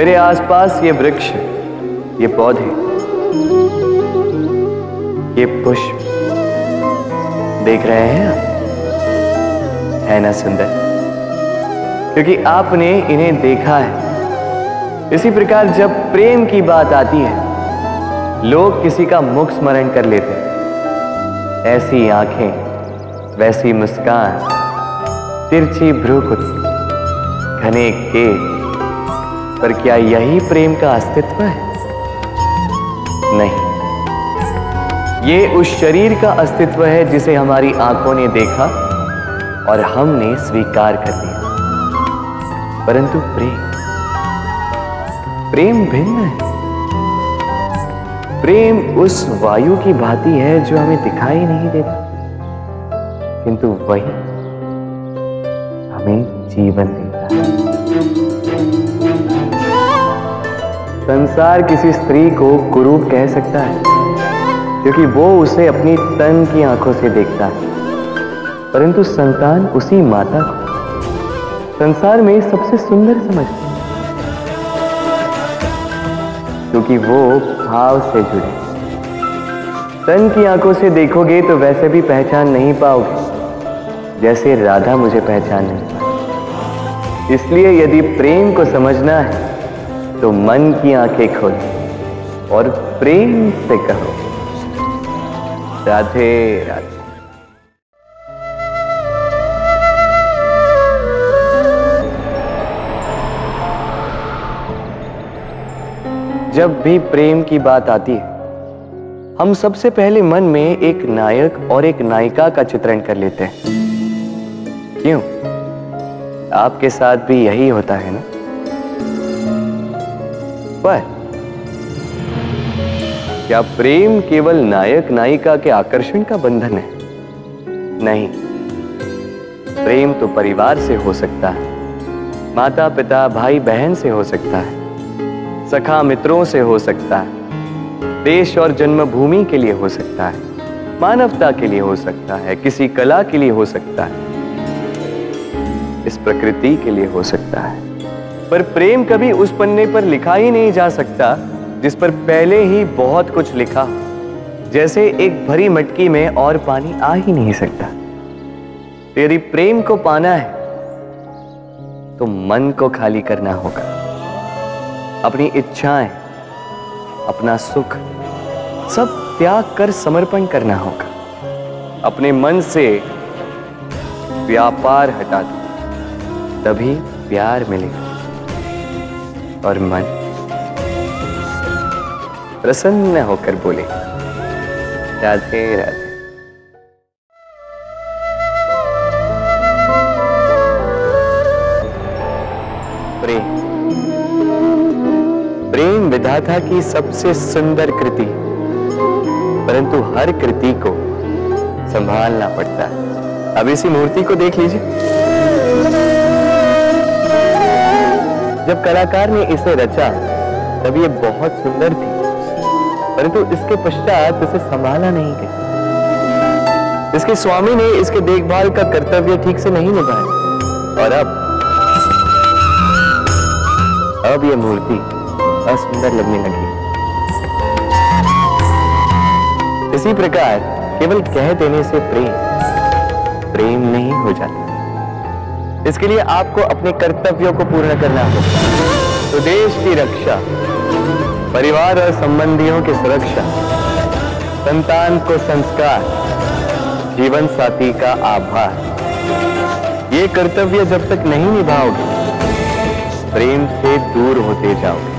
मेरे आसपास ये वृक्ष, ये पौधे, ये पुष्प, देख रहे हैं आप? है ना सुंदर? क्योंकि आपने इन्हें देखा है। इसी प्रकार जब प्रेम की बात आती है, लोग किसी का मुख स्मरण कर लेते हैं। ऐसी आँखें, वैसी मुस्कान, तिरछी भ्रूकुट घने के पर क्या यही प्रेम का अस्तित्व है? नहीं। ये उस शरीर का अस्तित्व है जिसे हमारी आँखों ने देखा और हमने स्वीकार कर लिया। परंतु प्रेम प्रेम भिन्न है। प्रेम उस वायु की भांति है जो हमें दिखाई नहीं देता। किंतु वही हमें जीवन संसार किसी स्त्री को कुरूप कह सकता है, क्योंकि वो उसे अपनी तन की आँखों से देखता है। परंतु संतान उसी माता को संसार में सबसे सुंदर समझती है, क्योंकि वो भाव से जुड़े। तन की आँखों से देखोगे तो वैसे भी पहचान नहीं पाओगे, जैसे राधा मुझे पहचान नहीं इसलिए यदि प्रेम को समझना है तो मन की आँखें खोलो और प्रेम से कहो, राधे राधे। जब भी प्रेम की बात आती है, हम सबसे पहले मन में एक नायक और एक नायिका का चित्रण कर लेते हैं। क्यों? आपके साथ भी यही होता है ना? पर। क्या प्रेम केवल नायक नायिका के आकर्षण का बंधन है? नहीं। प्रेम तो परिवार से हो सकता है। माता पिता भाई बहन से हो सकता है। सखा मित्रों से हो सकता है। देश और जन्मभूमि के लिए हो सकता है। मानवता के लिए हो सकता है। किसी कला के लिए हो सकता है। इस प्रकृति के लिए हो सकता है। पर प्रेम कभी उस पन्ने पर लिखा ही नहीं जा सकता, जिस पर पहले ही बहुत कुछ लिखा जैसे एक भरी मटकी में और पानी आ ही नहीं सकता। यदि प्रेम को पाना है तो मन को खाली करना होगा। अपनी इच्छाएँ, अपना सुख, सब त्याग कर समर्पण करना होगा। अपने मन से व्यापार हटा दो, तभी प्यार मिलेगा। और मन प्रसन्न होकर बोले, राधे राधे। प्रेम। प्रेम विधाता की सबसे सुंदर कृति, परंतु हर कृति को संभालना पड़ता है। अब इसी मूर्ति को देख लीजिए। जब कलाकार ने इसे रचा, तब ये बहुत सुंदर थी। परंतु इसके पश्चात इसे संभाला नहीं गया। इसके स्वामी ने इसके देखभाल का कर्तव्य ठीक से नहीं निभाया। और अब अब यह मूर्ति असुंदर लगने लगी। इसी प्रकार केवल कह देने से प्रेम प्रेम नहीं हो जाता। इसके लिए आपको अपने कर्तव्यों को पूर्ण करना होगा। तो देश की रक्षा, परिवार और संबंधियों की सुरक्षा, संतान को संस्कार, जीवन साथी का आभार। ये कर्तव्य जब तक नहीं निभाओगे, प्रेम से दूर होते जाओगे।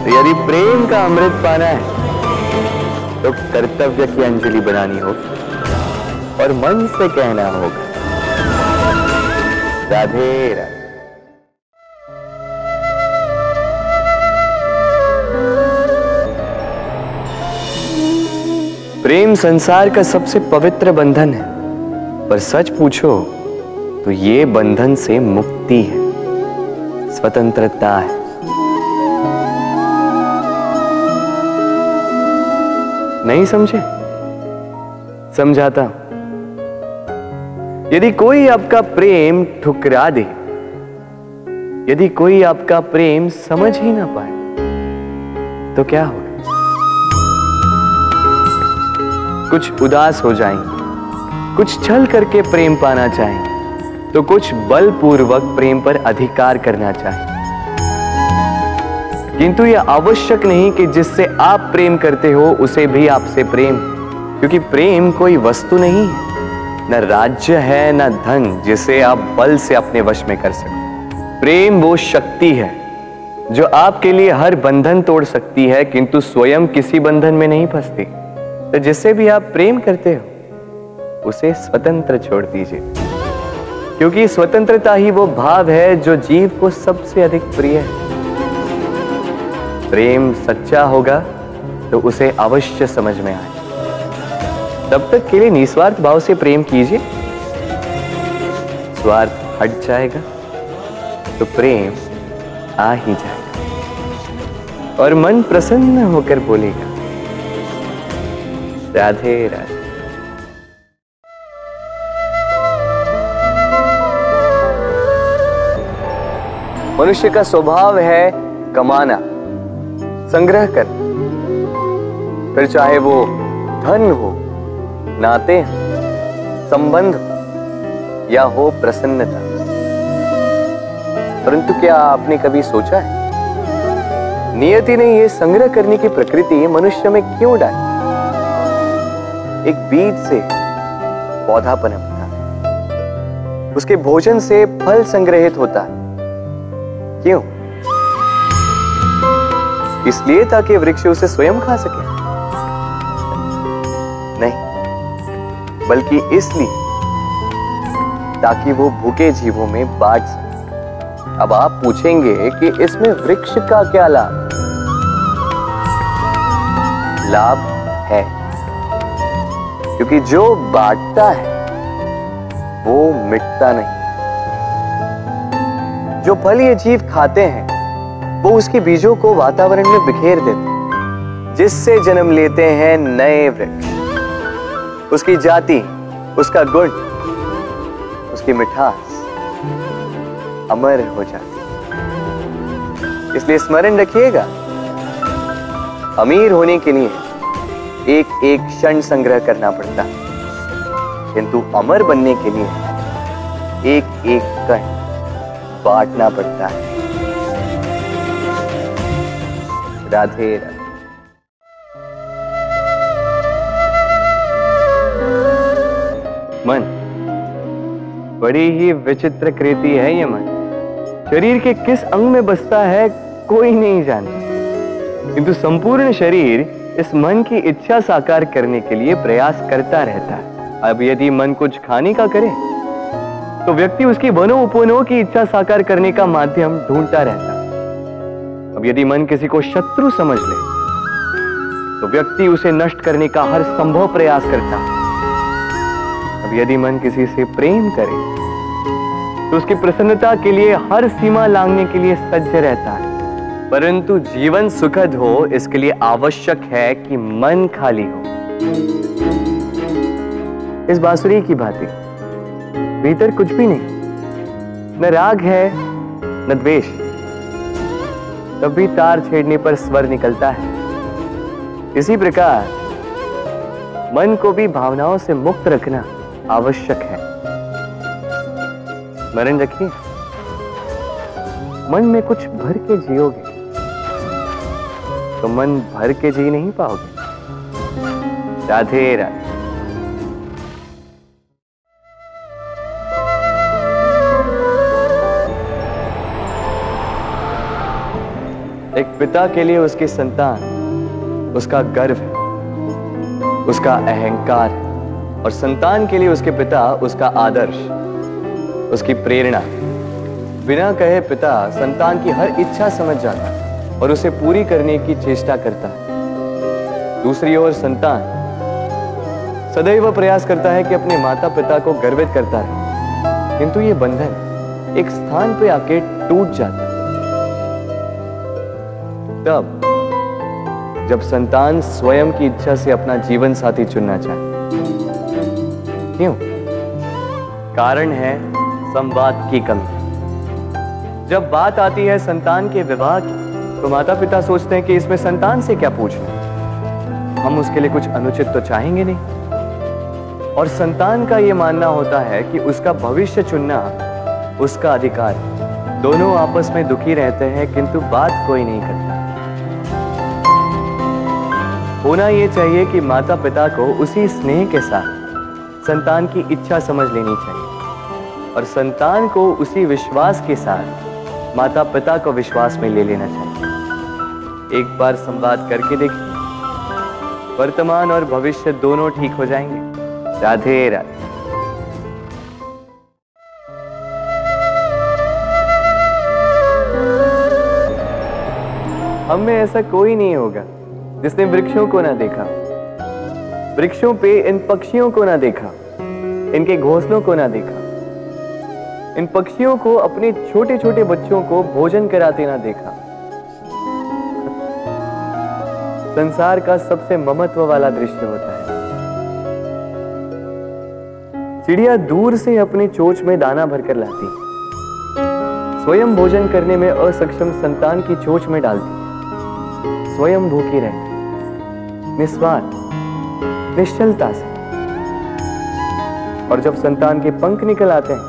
तो यदि प्रेम का अमृत पाना है तो कर्तव्य की अंजलि बनानी होगी और मन से कहना होगा राधे राधे प्रेम संसार का सबसे पवित्र बंधन है। पर सच पूछो तो ये बंधन से मुक्ति है। स्वतंत्रता है। नहीं समझे? समझाता हूँ। यदि कोई आपका प्रेम ठुकरा दे, यदि कोई आपका प्रेम समझ ही ना पाए तो क्या होगा? कुछ उदास हो जाएँगे कुछ छल करके प्रेम पाना चाहेंगे तो कुछ बलपूर्वक प्रेम पर अधिकार करना चाहें। किंतु यह आवश्यक नहीं कि जिससे आप प्रेम करते हो, उसे भी आपसे प्रेम, क्योंकि प्रेम कोई वस्तु नहीं है। न राज्य है, न धन जिसे आप बल से अपने वश में कर सको। प्रेम वो शक्ति है, जो आपके लिए हर बंधन तोड़ सकती है, किंतु स्वयं किसी बंधन में नहीं फंसती। तो जिससे भी आप प्रेम करते हो, उसे स्वतंत्र छोड़ दीजिए। क्योंकि स्वतंत्रता ही वो भाव है, जो जीव को सबसे अधिक प्रिय है। प्रेम सच्चा होगा तो उसे अवश्य समझ में आए। तब तक के लिए निस्वार्थ भाव से प्रेम कीजिए। स्वार्थ हट जाएगा तो प्रेम आ ही जाएगा। और मन प्रसन्न होकर बोलेगा, राधे राधे। मनुष्य का स्वभाव है कमाना, संग्रह कर फिर चाहे वो धन हो नाते संबंध या हो प्रसन्नता। परंतु क्या आपने कभी सोचा है? नियति ने यह संग्रह करने की प्रकृति मनुष्य में क्यों डाली? एक बीज से पौधा पनपता है। उसके भोजन से फल संग्रहित होता है। क्यों? इसलिए ताकि वृक्ष उसे स्वयं खा सके। बल्कि इसलिए ताकि वो भूखे जीवों में बांट सके। अब आप पूछेंगे कि इसमें वृक्ष का क्या लाभ? लाभ है। क्योंकि जो बांटता है, वो मिटता नहीं। जो फल ये जीव खाते हैं, वो उसके बीजों को वातावरण में बिखेर देते जिससे जन्म लेते हैं नए वृक्ष। उसकी जाति, उसका गुण, उसकी मिठास अमर हो जाती। इसलिए स्मरण रखिएगा, अमीर होने के लिए एक एक क्षण संग्रह करना पड़ता है। किंतु अमर बनने के लिए एक एक कण बांटना पड़ता है। राधे राधे। मन। बड़ी ही विचित्र कृति है ये मन। शरीर के किस अंग में बसता है, कोई नहीं जानता किंतु संपूर्ण शरीर इस मन की इच्छा साकार करने के लिए प्रयास करता रहता है। अब यदि मन कुछ खाने का करे तो व्यक्ति उसकी वनो उपवनों की इच्छा साकार करने का माध्यम ढूंढता रहता है। अब यदि मन किसी को शत्रु समझ ले तो व्यक्ति उसे नष्ट करने का हर संभव प्रयास करता है। अब यदि मन किसी से प्रेम करे तो उसकी प्रसन्नता के लिए हर सीमा लांगने के लिए सज्ज रहता है। परंतु जीवन सुखद हो, इसके लिए आवश्यक है कि मन खाली हो। इस बांसुरी की भांति, भीतर कुछ भी नहीं, न राग है, न द्वेष। तब भी तार छेड़ने पर स्वर निकलता है। इसी प्रकार, मन को भी भावनाओं से मुक्त रखना। आवश्यक है। स्मरण रखिए। मन में कुछ भर के जियोगे। तो मन भर के जी नहीं पाओगे। राधे राधे। एक पिता के लिए उसकी संतान, उसका गर्व है, उसका अहंकार। है और संतान के लिए उसके पिता उसका आदर्श, उसकी प्रेरणा। बिना कहे पिता संतान की हर इच्छा समझ जाता और उसे पूरी करने की चेष्टा करता। दूसरी ओर संतान सदैव प्रयास करता है कि अपने माता पिता को गर्वित करता है किंतु यह बंधन एक स्थान पे आके टूट जाता। तब जब संतान स्वयं की इच्छा से अपना जीवन साथी चुनना चाहे क्यों? कारण है संवाद की कमी। जब बात आती है संतान के विवाह की तो माता पिता सोचते हैं कि इसमें संतान से क्या पूछना हम उसके लिए कुछ अनुचित तो चाहेंगे नहीं। और संतान का यह मानना होता है कि उसका भविष्य चुनना उसका अधिकार दोनों आपस में दुखी रहते हैं, किंतु बात कोई नहीं करता। होना यह चाहिए कि माता पिता को उसी स्नेह के साथ संतान की इच्छा समझ लेनी चाहिए। और संतान को उसी विश्वास के साथ माता पिता को विश्वास में ले लेना चाहिए। एक बार संवाद करके देखिए। वर्तमान और भविष्य दोनों ठीक हो जाएँगे। राधे राधे। हम में ऐसा कोई नहीं होगा जिसने वृक्षों को ना देखा। वृक्षों पे इन पक्षियों को ना देखा। इनके घोंसलों को ना देखा। इन पक्षियों को अपने छोटे छोटे बच्चों को भोजन कराते ना देखा। संसार का सबसे ममत्व वाला दृश्य होता है। चिड़िया दूर से अपने चोच में दाना भरकर लाती स्वयं भोजन करने में असक्षम संतान की चोच में डालती स्वयं भूखी रहती निस्वार्थ, निश्चलता से। और जब संतान के पंख निकल आते हैं,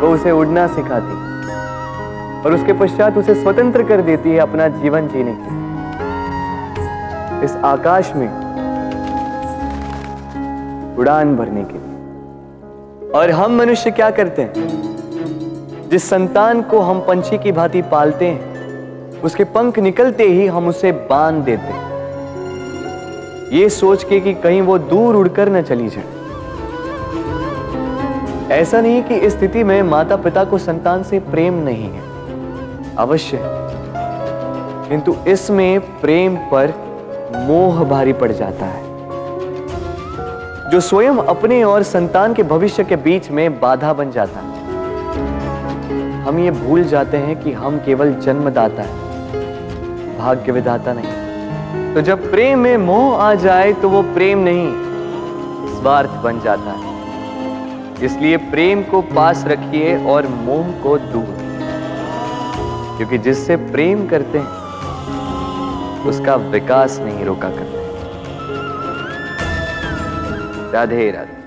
वो उसे उड़ना सिखाती और उसके पश्चात उसे स्वतंत्र कर देती है अपना जीवन जीने के इस आकाश में उड़ान भरने के लिए। और हम मनुष्य क्या करते हैं? जिस संतान को हम पंछी की भांति पालते हैं, उसके पंख निकलते ही हम उसे बाँध देते ये सोच के कि कहीं वो दूर उड़कर न चली जाए। ऐसा नहीं कि इस स्थिति में माता पिता को संतान से प्रेम नहीं है। अवश्य। किंतु इसमें प्रेम पर मोह भारी पड़ जाता है। जो स्वयं अपने और संतान के भविष्य के बीच में बाधा बन जाता है। हम ये भूल जाते हैं कि हम केवल जन्मदाता हैं। भाग्य विधाता नहीं। तो जब प्रेम में मोह आ जाए तो वो प्रेम नहीं, स्वार्थ बन जाता है। इसलिए प्रेम को पास रखिए और मोह को दूर। क्योंकि जिससे प्रेम करते हैं, उसका विकास नहीं रोका करते। राधे राधे।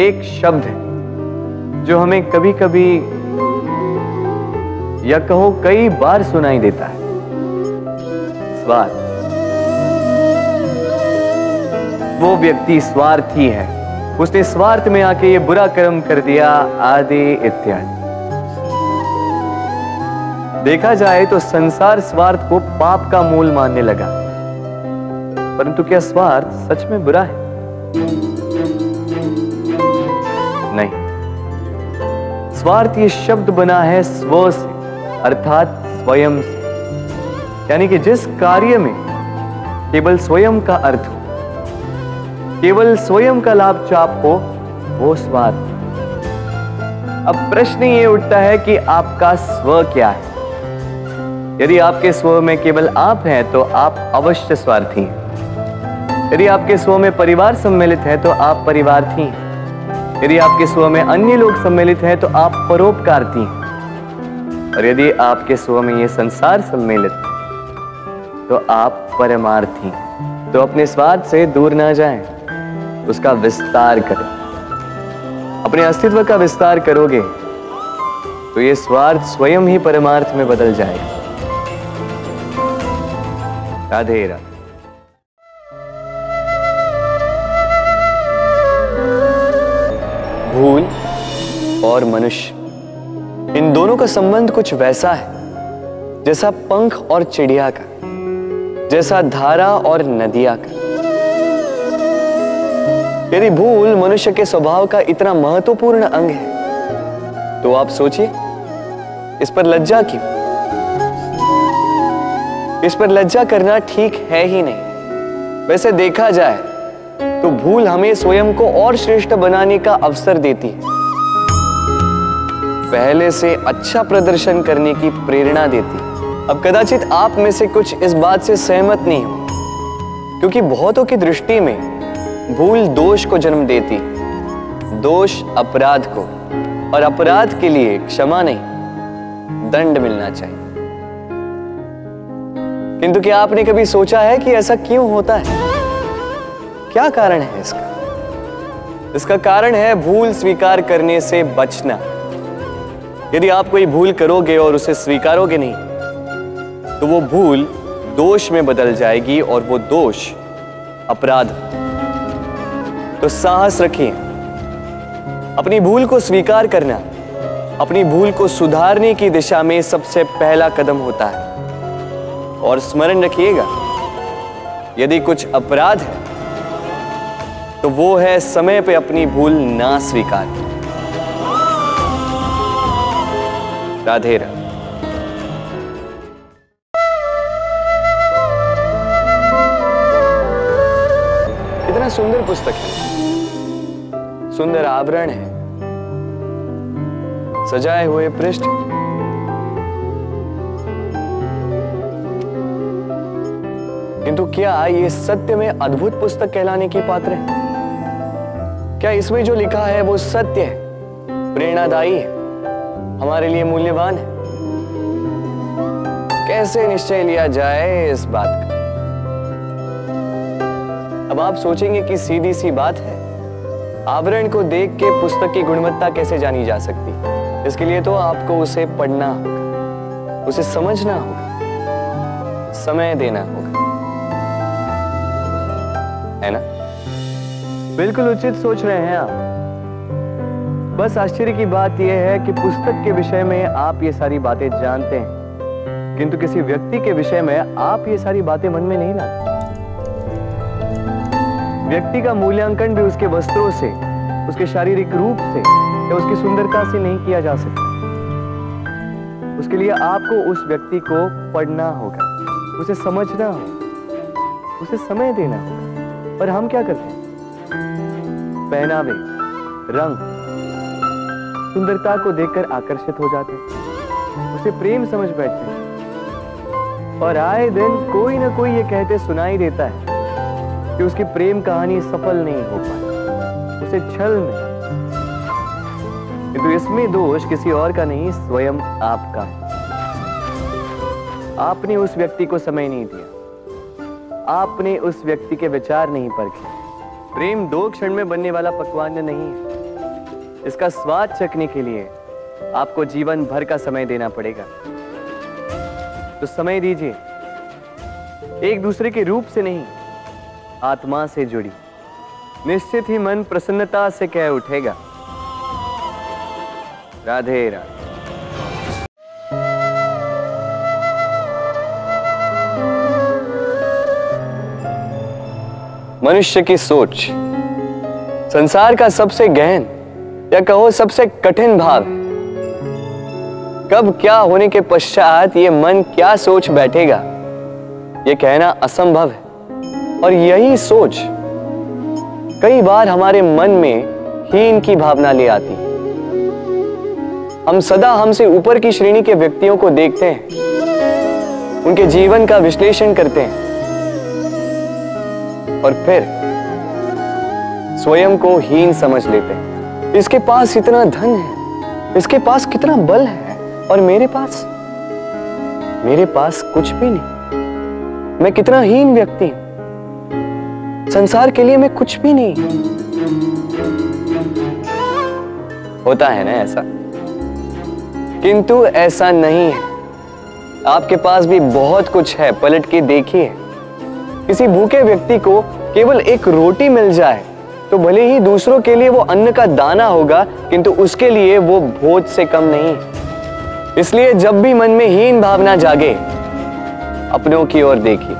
एक शब्द है। जो हमें कभी कभी या कहो कई बार सुनाई देता है। स्वार्थ। वो व्यक्ति स्वार्थी है। उसने स्वार्थ में आके ये बुरा कर्म कर दिया, आदि इत्यादि। देखा जाए तो संसार स्वार्थ को पाप का मूल मानने लगा। परंतु क्या स्वार्थ सच में बुरा है? स्वार्थ ये शब्द बना है स्व से, अर्थात स्वयं से। यानी कि जिस कार्य में केवल स्वयं का अर्थ हो, केवल स्वयं का लाभ चाप हो, वो स्वार्थ अब प्रश्न ये उठता है कि आपका स्व क्या है? यदि आपके स्व में केवल आप हैं तो आप अवश्य स्वार्थी हैं। यदि आपके स्व में परिवार सम्मिलित है तो आप परिवार्थी हैं। यदि आपके स्व में अन्य लोग सम्मिलित हैं तो आप परोपकारती हैं और यदि आपके स्व में ये संसार सम्मिलित तो आप परमार्थी तो अपने स्वार्थ से दूर ना जाएँ, उसका विस्तार करें। अपने अस्तित्व का विस्तार करोगे तो ये स्वार्थ स्वयं ही परमार्थ में बदल जाएगा। राधे राधे। भूल और मनुष्य। इन दोनों का संबंध कुछ वैसा है, जैसा पंख और चिड़िया का, जैसा धारा और नदिया का। यदि भूल मनुष्य के स्वभाव का इतना महत्वपूर्ण अंग है तो आप सोचिए, इस पर लज्जा क्यों? इस पर लज्जा करना ठीक है ही नहीं। वैसे देखा जाए तो भूल हमें स्वयं को और श्रेष्ठ बनाने का अवसर देती है। पहले से अच्छा प्रदर्शन करने की प्रेरणा देती है। अब कदाचित आप में से कुछ इस बात से सहमत नहीं हो, क्योंकि बहुतों की दृष्टि में भूल दोष को जन्म देती दोष अपराध को, और अपराध के लिए क्षमा नहीं, दंड मिलना चाहिए। किंतु क्या आपने कभी सोचा है कि ऐसा क्यों होता है? क्या कारण है इसका? इसका कारण है भूल स्वीकार करने से बचना। यदि आप कोई भूल करोगे और उसे स्वीकारोगे नहीं तो वो भूल दोष में बदल जाएगी और वो दोष अपराध। तो साहस रखिए। अपनी भूल को स्वीकार करना, अपनी भूल को सुधारने की दिशा में सबसे पहला कदम होता है। और स्मरण रखिएगा, यदि कुछ अपराध है तो वो है समय पे अपनी भूल ना स्वीकार राधे कितना सुंदर पुस्तक है। सुंदर आवरण है। सजाए हुए पृष्ठ। किंतु क्या ये सत्य में अद्भुत पुस्तक कहलाने की पात्र है? क्या इसमें जो लिखा है वो सत्य है? प्रेरणादायी है। हमारे लिए मूल्यवान है। कैसे निश्चय लिया जाए इस बात का? अब आप सोचेंगे कि सीधी सी बात है, आवरण को देख के पुस्तक की गुणवत्ता कैसे जानी जा सकती? इसके लिए तो आपको उसे पढ़ना होगा, उसे समझना होगा, समय देना होगा। है ना? बिल्कुल उचित सोच रहे हैं आप। बस आश्चर्य की बात यह है कि पुस्तक के विषय में आप ये सारी बातें जानते हैं। किंतु किसी व्यक्ति के विषय में आप ये सारी बातें मन में नहीं लाते। व्यक्ति का मूल्यांकन भी उसके वस्त्रों से, उसके शारीरिक रूप से या उसकी सुंदरता से नहीं किया जा सकता। उसके लिए आपको उस व्यक्ति को पढ़ना होगा, उसे समझना होगा, उसे समय देना होगा। पर हम क्या करते हैं? पहनावे, रंग, सुंदरता को देखकर आकर्षित हो जाते उसे प्रेम समझ बैठते और आए दिन कोई ना कोई ये कहते सुनाई देता है कि उसकी प्रेम कहानी सफल नहीं हो पाई। उसे छल मिला। किंतु इसमें दोष किसी और का नहीं, स्वयं आपका। आपने उस व्यक्ति को समय नहीं दिया। आपने उस व्यक्ति के विचार नहीं परखे। प्रेम दो क्षण में बनने वाला पकवान नहीं है। इसका स्वाद चखने के लिए आपको जीवन भर का समय देना पड़ेगा। तो समय दीजिए। एक दूसरे के रूप से नहीं, आत्मा से जुड़ी। निश्चित ही मन प्रसन्नता से कह उठेगा। राधे राधे। मनुष्य की सोच, संसार का सबसे गहन, या कहो सबसे कठिन भाग। कब क्या होने के पश्चात ये मन क्या सोच बैठेगा? ये कहना असंभव है। और यही सोच कई बार हमारे मन में हीन की भावना ले आती हम सदा हमसे ऊपर की श्रेणी के व्यक्तियों को देखते हैं। उनके जीवन का विश्लेषण करते हैं। और फिर स्वयं को हीन समझ लेते हैं। इसके पास इतना धन है, इसके पास कितना बल है, और मेरे पास मेरे पास कुछ भी नहीं। मैं कितना हीन व्यक्ति हूँ। संसार के लिए मैं कुछ भी नहीं। होता है ना ऐसा? किंतु ऐसा नहीं है। आपके पास भी बहुत कुछ है, पलट के देखिए। किसी भूखे व्यक्ति को केवल एक रोटी मिल जाए तो भले ही दूसरों के लिए वो अन्न का दाना होगा, किंतु उसके लिए वो भोज से कम नहीं। इसलिए जब भी मन में हीन भावना जागे, अपनों की ओर देखिए,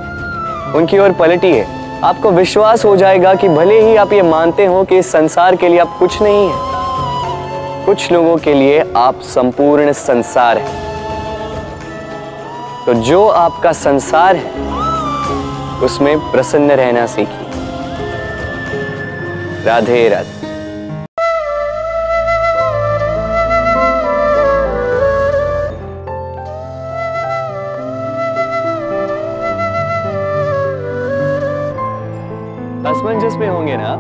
उनकी ओर पलटिए, आपको विश्वास हो जाएगा कि भले ही आप ये मानते हो कि इस संसार के लिए आप कुछ नहीं है, कुछ लोगों के लिए आप संपूर्ण संसार है। तो जो आपका संसार है उसमें प्रसन्न रहना सीखी। राधे राधे। असमंजस में होंगे ना?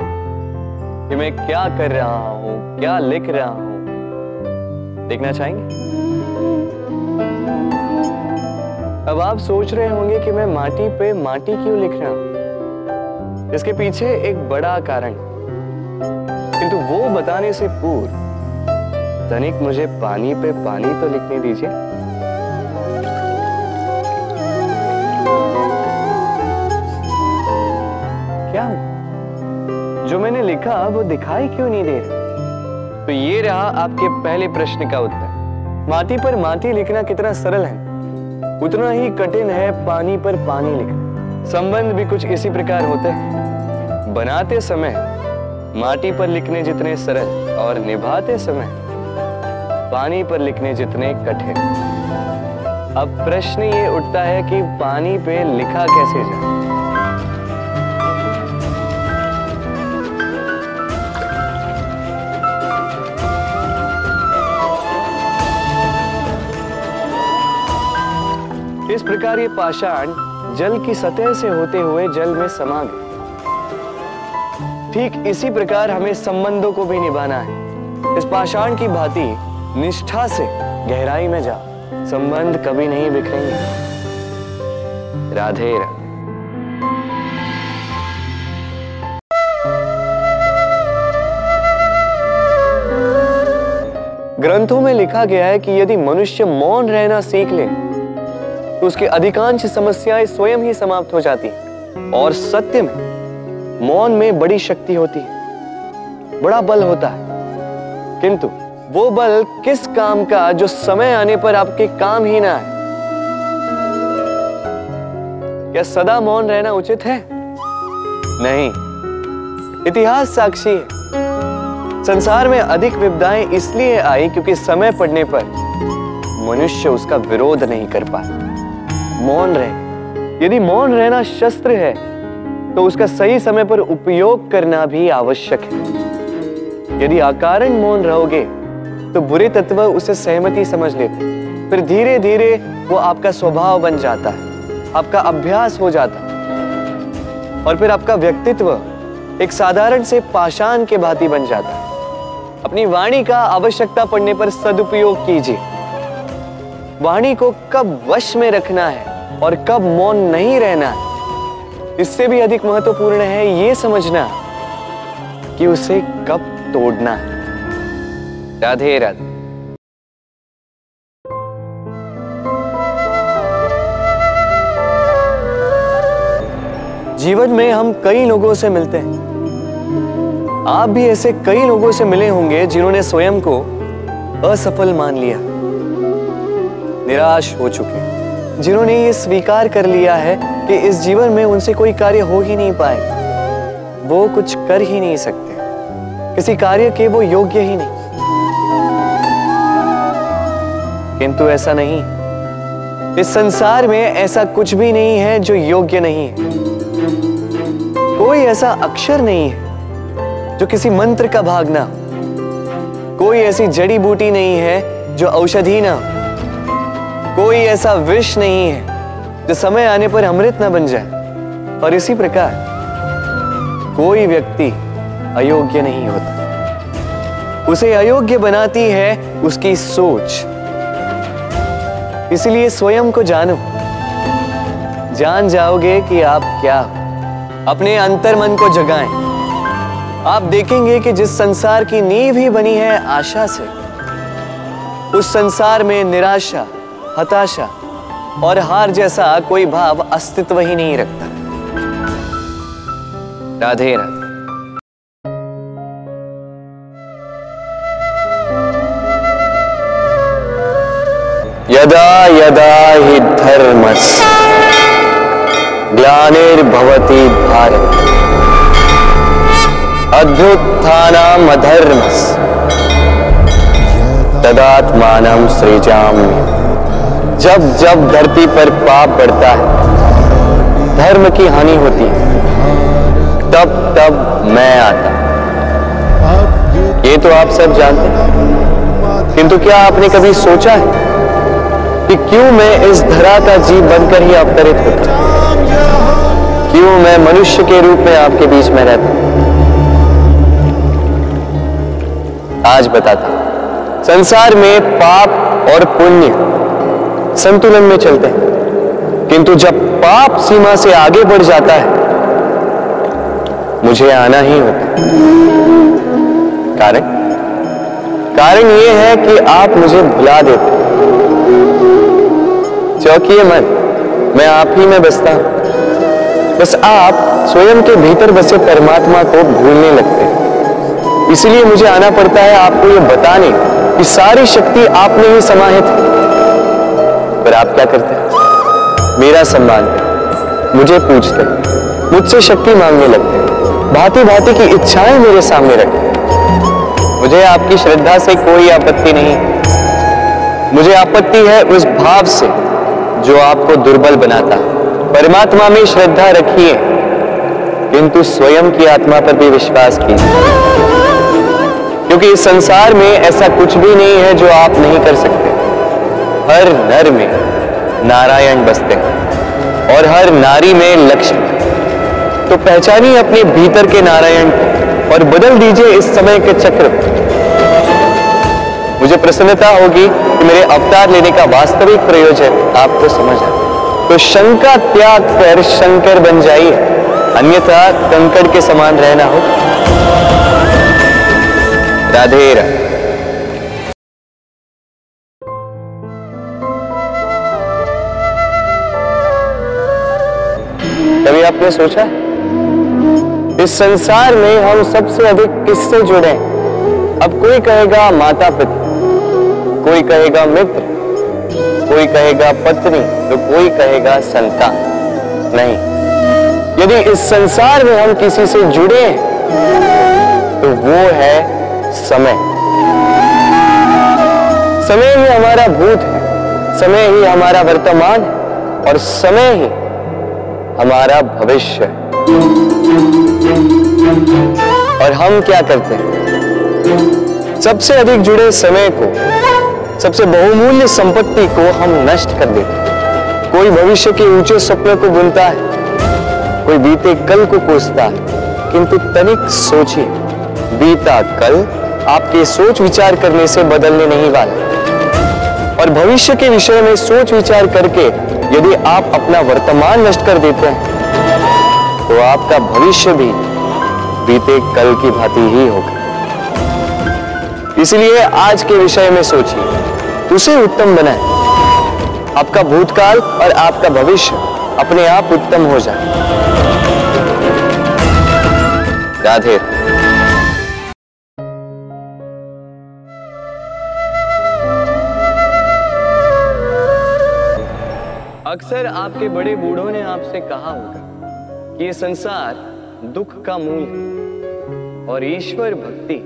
कि मैं क्या कर रहा हूँ, क्या लिख रहा हूँ? देखना चाहेंगे? अब आप सोच रहे होंगे कि मैं माटी पे माटी क्यों लिख रहा हूँ? इसके पीछे एक बड़ा कारण। किंतु वो बताने से पूर्व, तनिक मुझे पानी पे पानी तो लिखने दीजिए। क्या? जो मैंने लिखा, वो दिखाई क्यों नहीं दे रहा? तो ये रहा आपके पहले प्रश्न का उत्तर। माटी पर माटी लिखना कितना सरल है। उतना ही कठिन है पानी पर पानी लिखना। संबंध भी कुछ इसी प्रकार होते हैं। बनाते समय, माटी पर लिखने जितने सरल और निभाते समय, पानी पर लिखने जितने कठिन। अब प्रश्न ये उठता है कि पानी पे लिखा कैसे जाए? इस प्रकार ये पाषाण जल की सतह से होते हुए जल में समा गए। ठीक इसी प्रकार हमें संबंधों को भी निभाना है। इस पाषाण की भांति निष्ठा से गहराई में जा संबंध कभी नहीं बिखरेंगे। राधे राधे ग्रंथों में लिखा गया है कि यदि मनुष्य मौन रहना सीख ले तो उसकी अधिकांश समस्याएँ स्वयं ही समाप्त हो जाती हैं। और सत्य में, मौन में बड़ी शक्ति होती है। बड़ा बल होता है। किंतु, वो बल किस काम का जो समय आने पर आपके काम ही ना है क्या सदा मौन रहना उचित है? नहीं। इतिहास साक्षी है। संसार में अधिक विपदाएँ इसलिए आई क्योंकि समय पड़ने पर मनुष्य उसका विरोध नहीं कर पाता मौन रहे। यदि मौन रहना शस्त्र है तो उसका सही समय पर उपयोग करना भी आवश्यक है। यदि अकारण मौन रहोगे तो बुरे तत्व उसे सहमति समझ लेते फिर धीरे धीरे वो आपका स्वभाव बन जाता है, आपका अभ्यास हो जाता है। और फिर आपका व्यक्तित्व एक साधारण से पाषाण के भांति बन जाता है। अपनी वाणी का आवश्यकता पड़ने पर सदुपयोग कीजिए। वाणी को कब वश में रखना है और कब मौन नहीं रहना। इससे भी अधिक महत्वपूर्ण है ये समझना कि उसे कब तोड़ना। है राधे राधे। जीवन में हम कई लोगों से मिलते हैं। आप भी ऐसे कई लोगों से मिले होंगे जिन्होंने स्वयं को असफल मान लिया। निराश हो चुके जिन्होंने ये स्वीकार कर लिया है कि इस जीवन में उनसे कोई कार्य हो ही नहीं पाए। वो कुछ कर ही नहीं सकते। किसी कार्य के वो योग्य ही नहीं। किंतु ऐसा नहीं। इस संसार में ऐसा कुछ भी नहीं है जो योग्य नहीं है। कोई ऐसा अक्षर नहीं है जो किसी मंत्र का भाग ना कोई ऐसी जड़ी बूटी नहीं है जो औषधि ना कोई ऐसा विष नहीं है जो समय आने पर अमृत ना बन जाए। और इसी प्रकार, कोई व्यक्ति अयोग्य नहीं होता। उसे अयोग्य बनाती है उसकी सोच। इसलिए स्वयं को जानो। जान जाओगे कि आप क्या हो। अपने अंतर मन को जगाएँ। आप देखेंगे कि जिस संसार की नींव ही बनी है आशा से, उस संसार में निराशा हताशा और हार जैसा कोई भाव अस्तित्व ही नहीं रखता। राधे राधे। यदा यदा हि धर्मस्य ग्लानिर्भवति भारत। अध्युत्थानम् अधर्मस्य तदात्मानं सृजाम्य जब जब धरती पर पाप बढ़ता है, धर्म की हानि होती है, तब तब मैं आता ये तो आप सब जानते हैं। किंतु क्या आपने कभी सोचा है कि क्यों मैं इस धरा का जीव बनकर ही अवतरित होता क्यों मैं मनुष्य के रूप में आपके बीच में रहता आज बताता संसार में पाप और पुण्य संतुलन में चलते हैं। किंतु जब पाप सीमा से आगे बढ़ जाता है, मुझे आना ही होता कारण? कारण यह है कि आप मुझे भुला देते चौकीय मन मैं आप ही में बसता हूँ। बस आप स्वयं के भीतर बसे परमात्मा को भूलने लगते हैं। इसलिए मुझे आना पड़ता है, आपको यह बताने कि सारी शक्ति आप में ही समाहित है। पर आप क्या करते मेरा सम्मान मुझे पूछते मुझसे शक्ति मांगने लगते भांति भांति की इच्छाएँ मेरे सामने रखते मुझे आपकी श्रद्धा से कोई आपत्ति नहीं। मुझे आपत्ति है उस भाव से जो आपको दुर्बल बनाता परमात्मा में श्रद्धा रखिए। किंतु स्वयं की आत्मा पर भी विश्वास कीजिए। क्योंकि इस संसार में ऐसा कुछ भी नहीं है जो आप नहीं कर सकते। हर नर में नारायण बसते हैं और हर नारी में लक्ष्मी। तो पहचानिए अपने भीतर के नारायण को और बदल दीजिए इस समय के चक्र। मुझे प्रसन्नता होगी कि मेरे अवतार लेने का वास्तविक प्रयोजन आपको समझ आए तो शंका त्याग कर शंकर बन जाइए। अन्यथा कंकड़ के समान रहना हो। राधे राधे। कभी सोचा? इस संसार में हम सबसे अधिक किससे जुड़े? अब कोई कहेगा माता पिता कोई कहेगा मित्र, कोई कहेगा पत्नी तो कोई कहेगा संतान। नहीं, यदि इस संसार में हम किसी से जुड़े तो वो है समय। समय ही हमारा भूत है, समय ही हमारा वर्तमान है, और समय ही हमारा भविष्य है। और हम क्या करते हैं? सबसे अधिक जुड़े समय को, सबसे बहुमूल्य संपत्ति को हम नष्ट कर देते हैं। कोई भविष्य के ऊँचे सपने को बुनता है, कोई बीते कल को कोसता है, किंतु तनिक सोचिए, बीता कल आपके सोच विचार करने से बदलने नहीं वाला। और भविष्य के विषय में सोच विचार करके यदि आप अपना वर्तमान नष्ट कर देते हैं तो आपका भविष्य भी बीते कल की भांति ही होगा। इसलिए आज के विषय में सोचिए, उसे उत्तम बनाए। आपका भूतकाल और आपका भविष्य अपने आप उत्तम हो जाए। राधे। आपके बड़े बूढ़ों ने आपसे कहा होगा कि ये संसार दुख का मूल है और ईश्वर भक्ति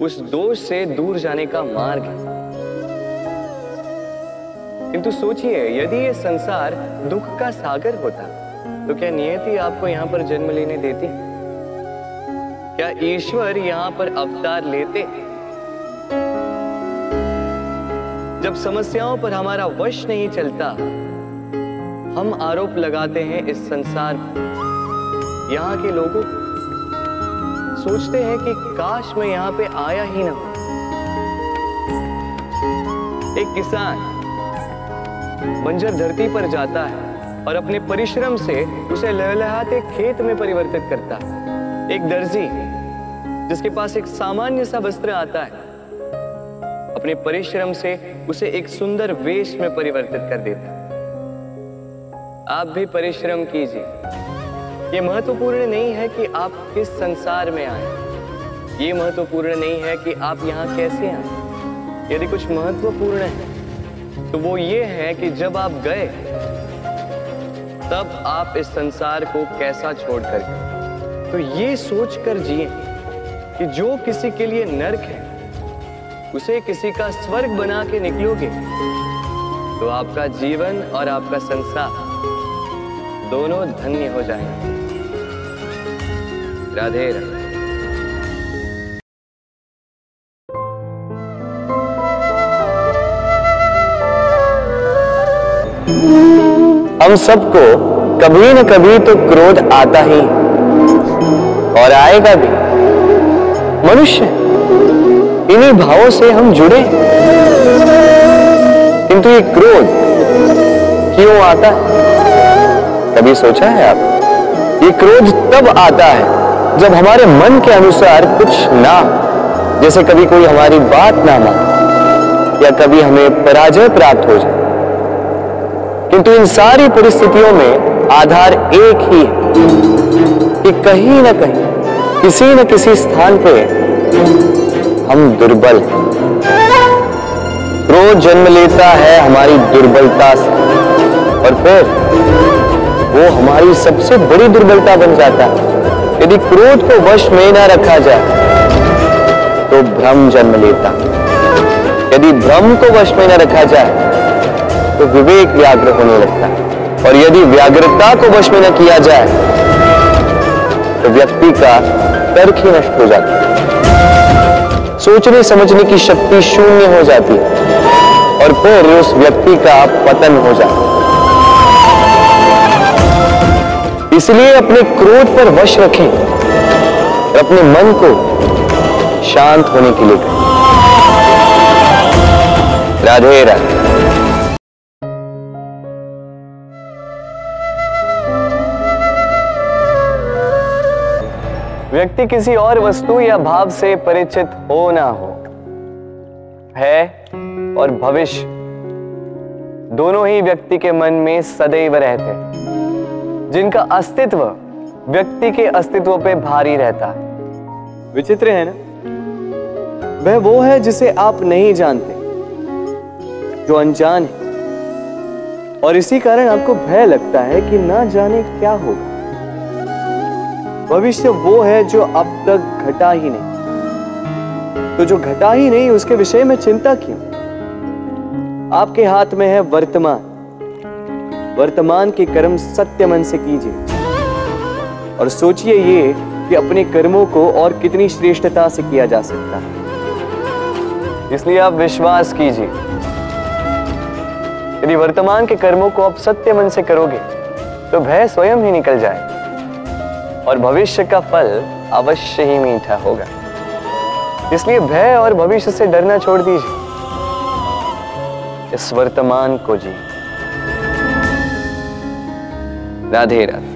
उस दोष से दूर जाने का मार्ग है। किंतु सोचिए, यदि ये संसार दुख का सागर होता तो क्या नियति आपको यहाँ पर जन्म लेने देती? क्या ईश्वर यहाँ पर अवतार लेते? जब समस्याओं पर हमारा वश नहीं चलता हम आरोप लगाते हैं इस संसार पर यहाँ के लोगों सोचते हैं कि काश मैं यहाँ पे आया ही ना एक किसान बंजर धरती पर जाता है और अपने परिश्रम से उसे लहलहाते खेत में परिवर्तित करता है। एक दर्जी जिसके पास एक सामान्य सा वस्त्र आता है, अपने परिश्रम से उसे एक सुंदर वेश में परिवर्तित कर देता है। आप भी परिश्रम कीजिए। यह महत्वपूर्ण नहीं है कि आप किस संसार में आए। ये महत्वपूर्ण नहीं है कि आप यहाँ कैसे आए। यदि कुछ महत्वपूर्ण है तो वो ये है कि जब आप गए, तब आप इस संसार को कैसा छोड़कर गए। तो ये सोच कर जिए कि जो किसी के लिए नरक है, उसे किसी का स्वर्ग बना के निकलोगे तो आपका जीवन और आपका संसार दोनों धन्य हो जाएँगे। राधे राधे। हम सबको कभी न कभी तो क्रोध आता ही, और आएगा भी। मनुष्य, इन्हीं भावों से हम जुड़े किंतु ये क्रोध क्यों आता है? कभी सोचा है आप? ये क्रोध तब आता है जब हमारे मन के अनुसार कुछ ना जैसे कभी कोई हमारी बात ना माने, या कभी हमें पराजय प्राप्त हो जाए। किंतु इन सारी परिस्थितियों में आधार एक ही है कि कहीं ना कहीं, किसी न किसी स्थान पे हम दुर्बल क्रोध जन्म लेता है हमारी दुर्बलता से। और फिर वो हमारी सबसे बड़ी दुर्बलता बन जाता। है यदि क्रोध को वश में ना रखा जाए तो भ्रम जन्म लेता। यदि भ्रम को वश में न रखा जाए तो विवेक व्याग्र होने लगता। है और यदि व्याग्रता को वश में न किया जाए तो व्यक्ति का तर्क ही नष्ट हो जाता। है सोचने समझने की शक्ति शून्य हो जाती है, और फिर उस व्यक्ति का पतन हो जाता है। इसलिए अपने क्रोध पर वश रखें और अपने मन को शांत होने के लिए कहें। राधे राधे। व्यक्ति किसी और वस्तु या भाव से परिचित हो ना हो, है और भविष्य, दोनों ही व्यक्ति के मन में सदैव रहते जिनका अस्तित्व व्यक्ति के अस्तित्व पे भारी रहता है। विचित्र है ना? वह वो है जिसे आप नहीं जानते, जो अनजान है। और इसी कारण आपको भय लगता है कि ना जाने क्या होगा। भविष्य वो है जो अब तक घटा ही नहीं। तो जो घटा ही नहीं, उसके विषय में चिंता क्यों? आपके हाथ में है वर्तमान। वर्तमान के कर्म सत्य मन से कीजिए। और सोचिए ये कि अपने कर्मों को और कितनी श्रेष्ठता से किया जा सकता है। इसलिए आप विश्वास कीजिए। यदि वर्तमान के कर्मों को आप सत्य मन से करोगे तो भय स्वयं ही निकल जाए। और भविष्य का फल अवश्य ही मीठा होगा। इसलिए भय और भविष्य से डरना छोड़ दीजिए। इस वर्तमान को जी। राधे राधे।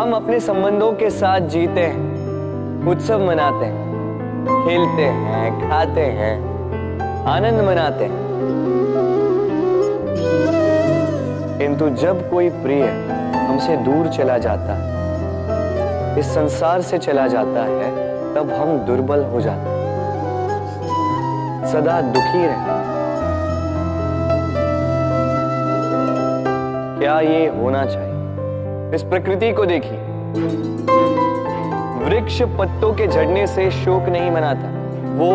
हम अपने संबंधों के साथ जीते हैं, उत्सव मनाते हैं, खेलते हैं, खाते हैं, आनंद मनाते हैं। किंतु जब कोई प्रिय हमसे दूर चला जाता है, इस संसार से चला जाता है, तब हम दुर्बल हो जाते हैं। सदा दुखी रहते क्या ये होना चाहिए? इस प्रकृति को देखिए। वृक्ष पत्तों के झड़ने से शोक नहीं मनाता। वो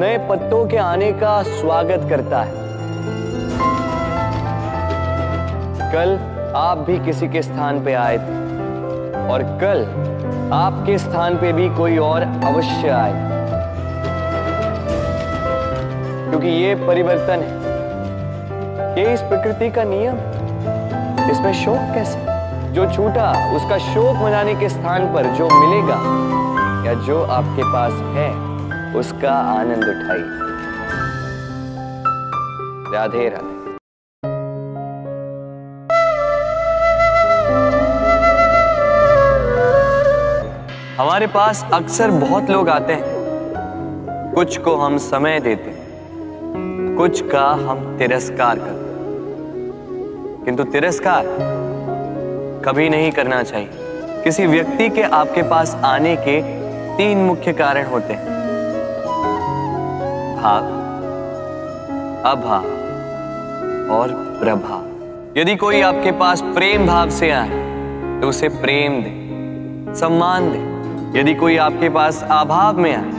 नए पत्तों के आने का स्वागत करता है। कल आप भी किसी के स्थान पे आए थे। और कल आपके स्थान पे भी कोई और अवश्य आए। क्योंकि ये परिवर्तन है। ये इस प्रकृति का नियम इसमें शोक कैसे? जो छूटा, उसका शोक मनाने के स्थान पर जो मिलेगा, या जो आपके पास है, उसका आनंद उठाइए। राधे राधे। हमारे पास अक्सर बहुत लोग आते हैं। कुछ को हम समय देते हैं। कुछ का हम तिरस्कार करते किंतु तिरस्कार कभी नहीं करना चाहिए। किसी व्यक्ति के आपके पास आने के तीन मुख्य कारण होते हैं। भाव, अभाव और प्रभाव। यदि कोई आपके पास प्रेम भाव से आए तो उसे प्रेम दे, सम्मान दे। यदि कोई आपके पास अभाव में आए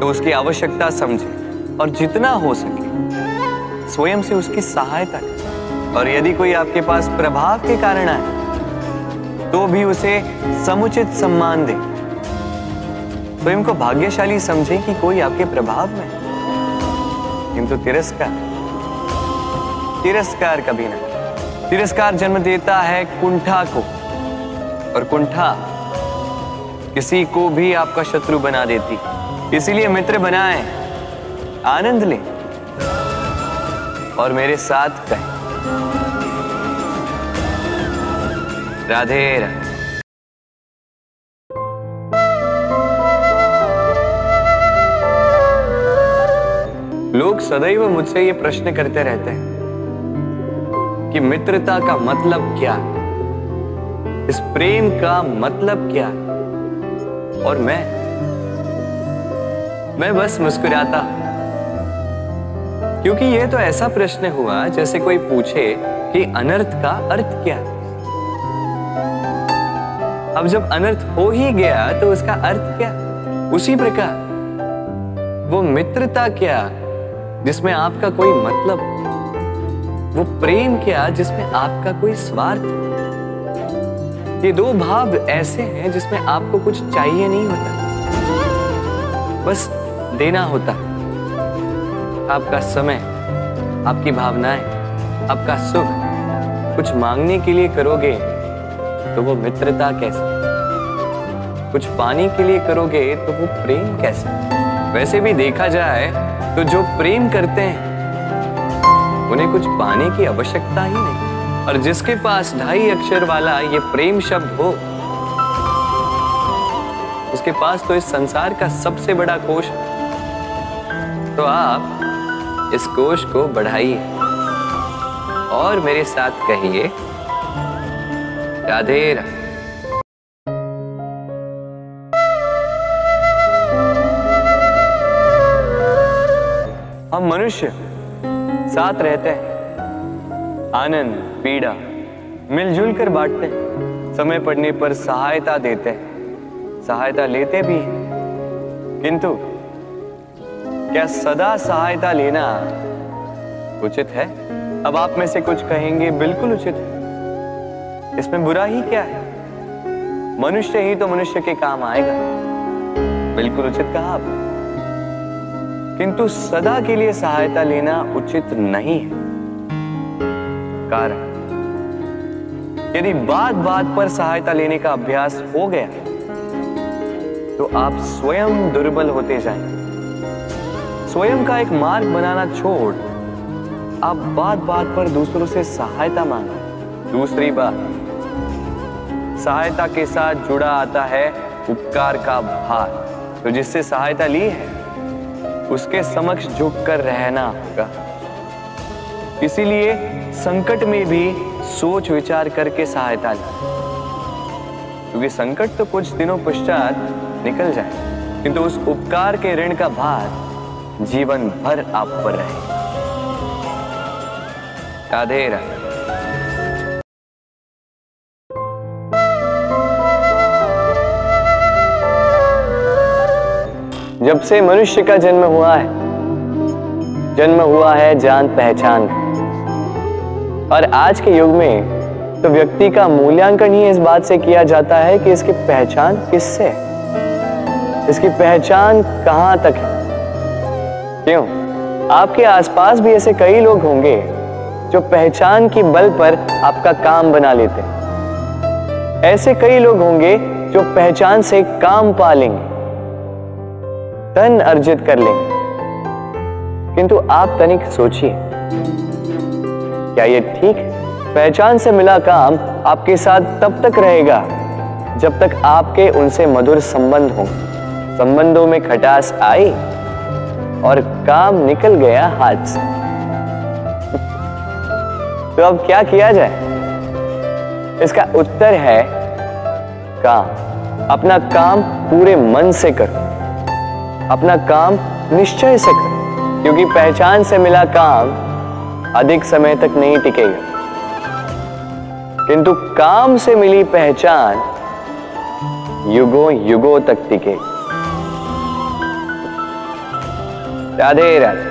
तो उसकी आवश्यकता समझे। और जितना हो सके, स्वयं से उसकी सहायता करें। और यदि कोई आपके पास प्रभाव के कारण आए तो भी उसे समुचित सम्मान दे। स्वयं को भाग्यशाली समझे कि कोई आपके प्रभाव में किंतु तिरस्कार तिरस्कार कभी ना। तिरस्कार जन्म देता है कुंठा को, और कुंठा किसी को भी आपका शत्रु बना देती इसीलिए मित्र बनाए। आनंद ले और मेरे साथ कहें। राधे राधे। लोग सदैव मुझसे ये प्रश्न करते रहते हैं कि मित्रता का मतलब क्या इस प्रेम का मतलब क्या और मैं मैं बस मुस्कुराता क्योंकि ये तो ऐसा प्रश्न हुआ जैसे कोई पूछे कि अनर्थ का अर्थ क्या है। अब जब अनर्थ हो ही गया तो उसका अर्थ क्या उसी प्रकार, वो मित्रता क्या जिसमें आपका कोई मतलब वो प्रेम क्या जिसमें आपका कोई स्वार्थ ये दो भाव ऐसे हैं जिसमें आपको कुछ चाहिए नहीं होता। बस देना होता। आपका समय, आपकी भावनाएँ, आपका सुख कुछ मांगने के लिए करोगे तो वो मित्रता कैसे? कुछ पाने के लिए करोगे तो वो प्रेम कैसे? वैसे भी देखा जाए तो जो प्रेम करते हैं, उन्हें कुछ पाने की आवश्यकता ही नहीं। और जिसके पास ढाई अक्षर वाला ये प्रेम शब्द हो, उसके पास तो इस संसार का सबसे बड़ा कोष तो आप इस कोश को बढ़ाइए। और मेरे साथ कहिए, राधे राधे हम मनुष्य साथ रहते हैं। आनंद, पीड़ा मिलजुल कर बांटते हैं। समय पड़ने पर सहायता देते हैं। सहायता लेते भी हैं। किंतु क्या सदा सहायता लेना उचित है? अब आप में से कुछ कहेंगे, बिल्कुल उचित है। इसमें बुरा ही क्या है? मनुष्य ही तो मनुष्य के काम आएगा। बिल्कुल उचित कहा आप। किंतु सदा के लिए सहायता लेना उचित नहीं है। कारण, यदि बात बात पर सहायता लेने का अभ्यास हो गया तो आप स्वयं दुर्बल होते जाएँगे। स्वयं का एक मार्ग बनाना छोड़। आप बात बात पर दूसरों से सहायता मांगे। दूसरी बात, सहायता के साथ जुड़ा आता है उपकार का भार। तो जिससे सहायता ली है, उसके समक्ष झुककर रहना होगा। इसीलिए संकट में भी सोच विचार करके सहायता लें। क्योंकि संकट तो कुछ दिनों पश्चात निकल जाए। किंतु उस उपकार के ऋण का भार जीवन भर आप पर रहे। राधे जब से मनुष्य का जन्म हुआ है, जन्म हुआ है जान पहचान। और आज के युग में तो व्यक्ति का मूल्यांकन ही इस बात से किया जाता है कि इसकी पहचान किससे? इसकी पहचान कहाँ तक है? क्यों? आपके आसपास भी ऐसे कई लोग होंगे जो पहचान की बल पर आपका काम बना लेते हैं। ऐसे कई लोग होंगे जो पहचान से काम पा लेंगे, धन अर्जित कर लेंगे। किंतु आप तनिक सोचिए, क्या ये ठीक पहचान से मिला काम आपके साथ तब तक रहेगा जब तक आपके उनसे मधुर संबंध हो। संबंधों में खटास आई? और काम निकल गया हाथ से। तो अब क्या किया जाए? इसका उत्तर है काम। अपना काम पूरे मन से करो। अपना काम निश्चय से करो, क्योंकि पहचान से मिला काम अधिक समय तक नहीं टिकेगा। किंतु काम से मिली पहचान युगों युगों तक टिके राधे राधे।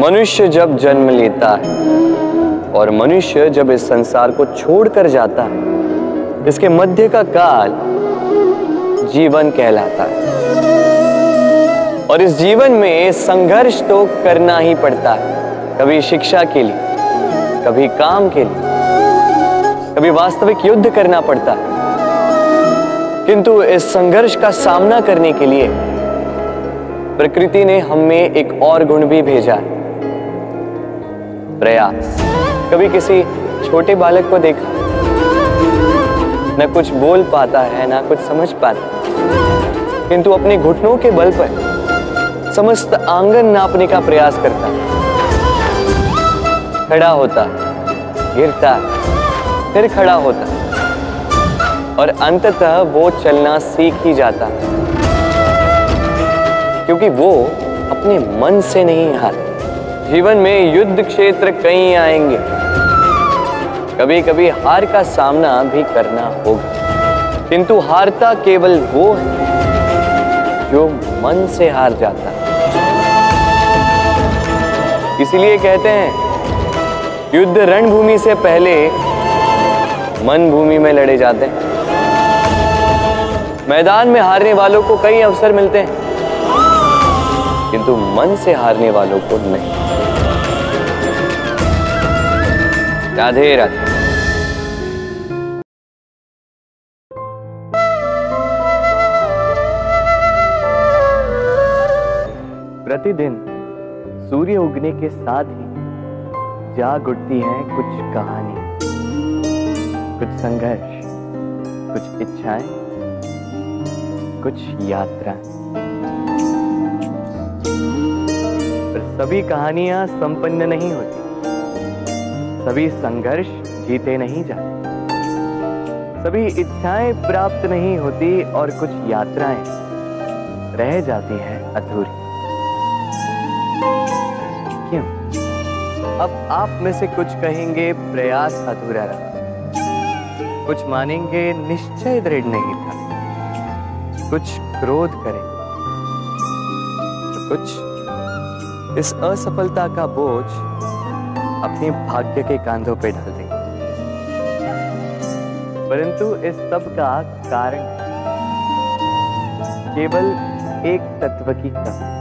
मनुष्य जब जन्म लेता है और मनुष्य जब इस संसार को छोड़कर जाता है, इसके मध्य का काल जीवन कहलाता है। और इस जीवन में संघर्ष तो करना ही पड़ता है, कभी शिक्षा के लिए, कभी काम के लिए। कभी वास्तविक युद्ध करना पड़ता। किंतु इस संघर्ष का सामना करने के लिए प्रकृति ने हमें एक और गुण भी भेजा। प्रयास। कभी किसी छोटे बालक को देखा। न कुछ बोल पाता है, ना कुछ समझ पाता। किंतु अपने घुटनों के बल पर समस्त आँगन नापने का प्रयास करता। खड़ा होता, गिरता। फिर खड़ा होता और अंततः वो चलना सीख ही जाता क्योंकि वो अपने मन से नहीं हार। जीवन में युद्ध क्षेत्र कई आएँगे। कभी कभी हार का सामना भी करना होगा। किंतु हारता केवल वो है जो मन से हार जाता इसीलिए कहते हैं, युद्ध रणभूमि से पहले मन भूमि में लड़े जाते हैं। मैदान में हारने वालों को कई अवसर मिलते हैं, किंतु मन से हारने वालों को नहीं। राधे राधे। प्रतिदिन सूर्य उगने के साथ ही जाग उठती है कुछ कहानी। कुछ संघर्ष, कुछ इच्छाएँ, कुछ यात्रा। पर सभी कहानियाँ संपन्न नहीं होती। सभी संघर्ष जीते नहीं जाते। सभी इच्छाएँ प्राप्त नहीं होती और कुछ यात्राएँ रह जाती हैं अधूरी। क्यों? अब आप में से कुछ कहेंगे, प्रयास अधूरा रहा। कुछ मानेंगे, निश्चय दृढ़ नहीं था। कुछ क्रोध करें। तो कुछ इस असफलता का बोझ अपने भाग्य के कांधों पर डाल देंगे परंतु इस सब का कारण केवल एक तत्व की कमी।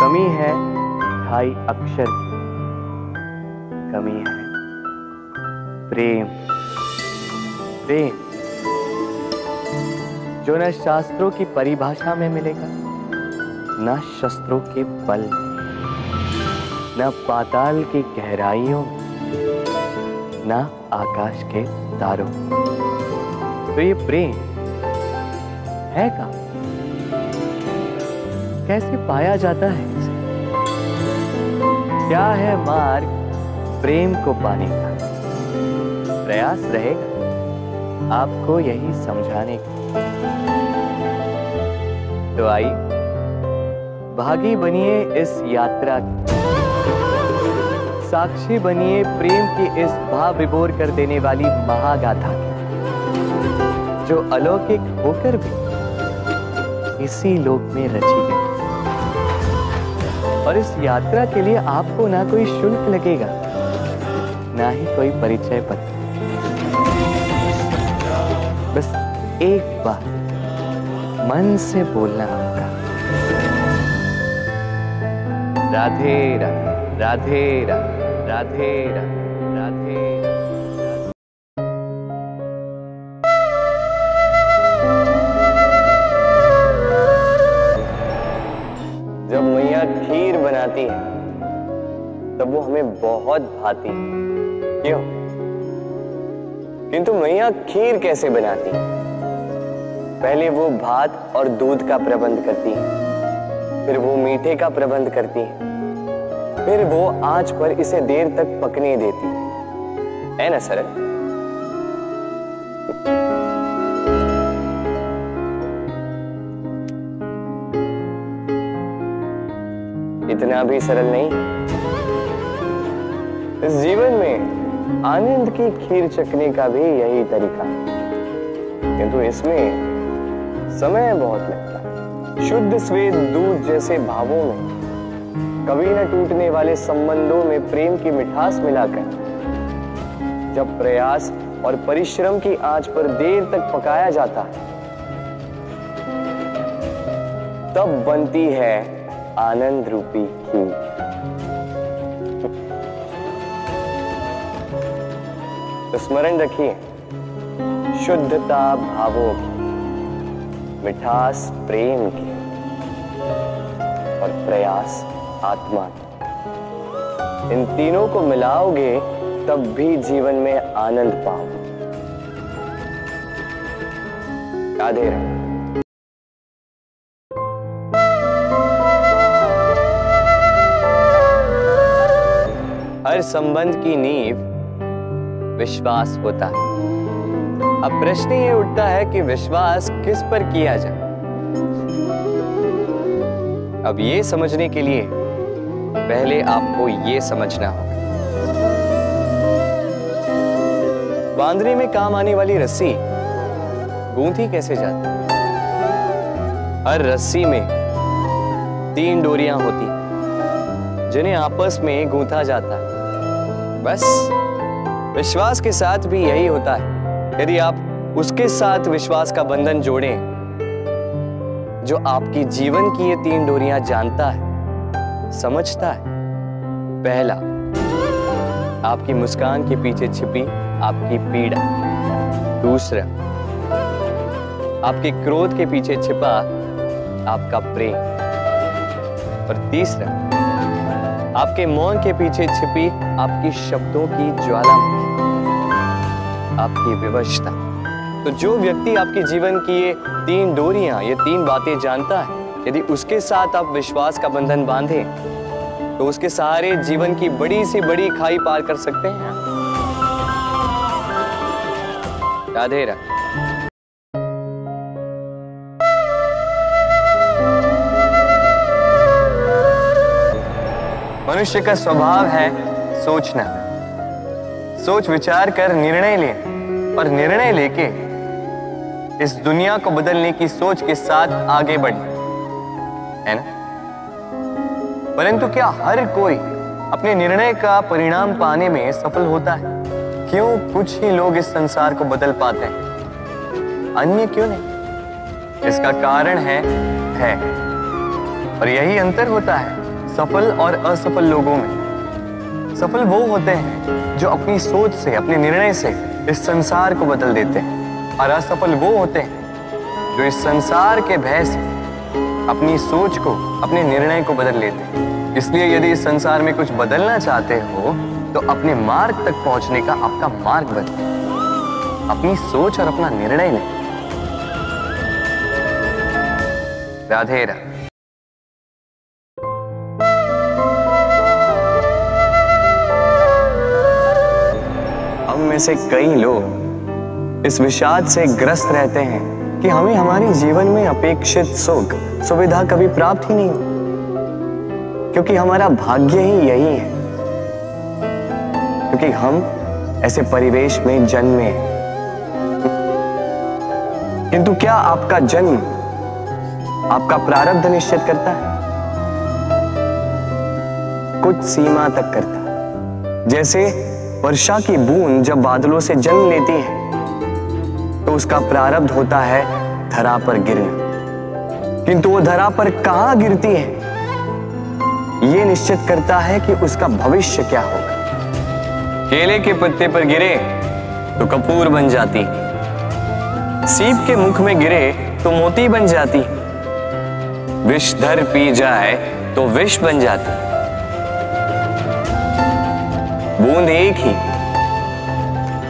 कमी है, ढाई अक्षर कमी है। प्रेम। प्रेम। जो न शास्त्रों की परिभाषा में मिलेगा, न शस्त्रों के बल न पाताल की गहराइयों न आकाश के तारों तो ये प्रेम है का कैसे पाया जाता है इसे? क्या है मार्ग प्रेम को पाने का? प्रयास रहेगा आपको यही समझाने का तो आई भागी बनिए इस यात्रा की। साक्षी बनिए प्रेम की इस भाव विभोर कर देने वाली महागाथा की, जो अलौकिक होकर भी इसी लोक में रची गई। और इस यात्रा के लिए आपको ना कोई शुल्क लगेगा, ना ही कोई परिचय पत्र। एक बार मन से बोलना होगा राधे राधे राधे राधे राधे। जब मैया खीर बनाती है, तब वो हमें बहुत भाती है। क्यों? किंतु मैया खीर कैसे बनाती है? पहले वो भात और दूध का प्रबंध करती है, फिर वो मीठे का प्रबंध करती है, फिर वो आँच पर इसे देर तक पकने देती है। ना सरल इतना भी सरल नहीं। इस जीवन में आनंद की खीर चखने का भी यही तरीका किंतु इसमें समय बहुत लगता है। शुद्ध स्वेद दूध जैसे भावों में। कभी न टूटने वाले संबंधों में प्रेम की मिठास मिलाकर। जब प्रयास और परिश्रम की आँच पर देर तक पकाया जाता है। तब बनती है आनंद रूपी खीर। तो स्मरण रखिए, शुद्धता भावों की। मिठास प्रेम की और प्रयास आत्मा की। इन तीनों को मिलाओगे, तब भी जीवन में आनंद पाओगे। राधे राधे हर संबंध की नींव विश्वास होता है। अब प्रश्न ये उठता है कि विश्वास किस पर किया जाए? अब ये समझने के लिए पहले आपको ये समझना होगा। बांधने में काम आने वाली रस्सी गूंथी कैसे जाती हर रस्सी में तीन डोरियाँ होती जिन्हें आपस में गूंथा जाता है। बस, विश्वास के साथ भी यही होता है। यदि आप उसके साथ विश्वास का बंधन जोड़ें, जो आपकी जीवन की ये तीन डोरियाँ जानता है, समझता है। पहला, आपकी मुस्कान के पीछे छिपी आपकी पीड़ा। दूसरा, आपके क्रोध के पीछे छिपा आपका प्रेम। और तीसरा, आपके मौन के पीछे छिपी आपकी शब्दों की ज्वालामुखी, आपकी विवशता। तो जो व्यक्ति आपके जीवन की ये तीन डोरियाँ, ये तीन बातें जानता है, यदि उसके साथ आप विश्वास का बंधन बांधे तो उसके सहारे जीवन की बड़ी से बड़ी खाई पार कर सकते हैं। राधे मनुष्य का स्वभाव है सोचना। सोच विचार कर निर्णय ले और निर्णय लेके इस दुनिया को बदलने की सोच के साथ आगे बढ़े है ना? परंतु क्या हर कोई अपने निर्णय का परिणाम पाने में सफल होता है? क्यों कुछ ही लोग इस संसार को बदल पाते हैं? अन्य क्यों नहीं? इसका कारण है है। और यही अंतर होता है सफल और असफल लोगों में। सफल वो होते हैं जो अपनी सोच से, अपने निर्णय से इस संसार को बदल देते हैं। और असफल वो होते हैं जो इस संसार के भय से अपनी सोच को, अपने निर्णय को बदल लेते हैं। इसलिए यदि इस संसार में कुछ बदलना चाहते हो तो अपने मार्ग तक पहुँचने का आपका मार्ग बदले अपनी सोच और अपना निर्णय लें। राधे राधे हम में से कई लोग इस विषाद से ग्रस्त रहते हैं कि हमें हमारे जीवन में अपेक्षित सुख, सुविधा कभी प्राप्त ही नहीं हो क्योंकि हमारा भाग्य ही यही है। क्योंकि हम ऐसे परिवेश में जन्मे किंतु क्या आपका जन्म आपका प्रारब्ध निश्चित करता है? कुछ सीमा तक करता है। जैसे वर्षा की बूंद जब बादलों से जन्म लेती है उसका प्रारब्ध होता है धरा पर गिरना। किंतु वो धरा पर कहाँ गिरती है? यह निश्चित करता है कि उसका भविष्य क्या होगा। केले के पत्ते पर गिरे तो कपूर बन जाती। सीप के मुख में गिरे तो मोती बन जाती। विषधर पी जाए तो विष बन जाती। बूंद एक ही,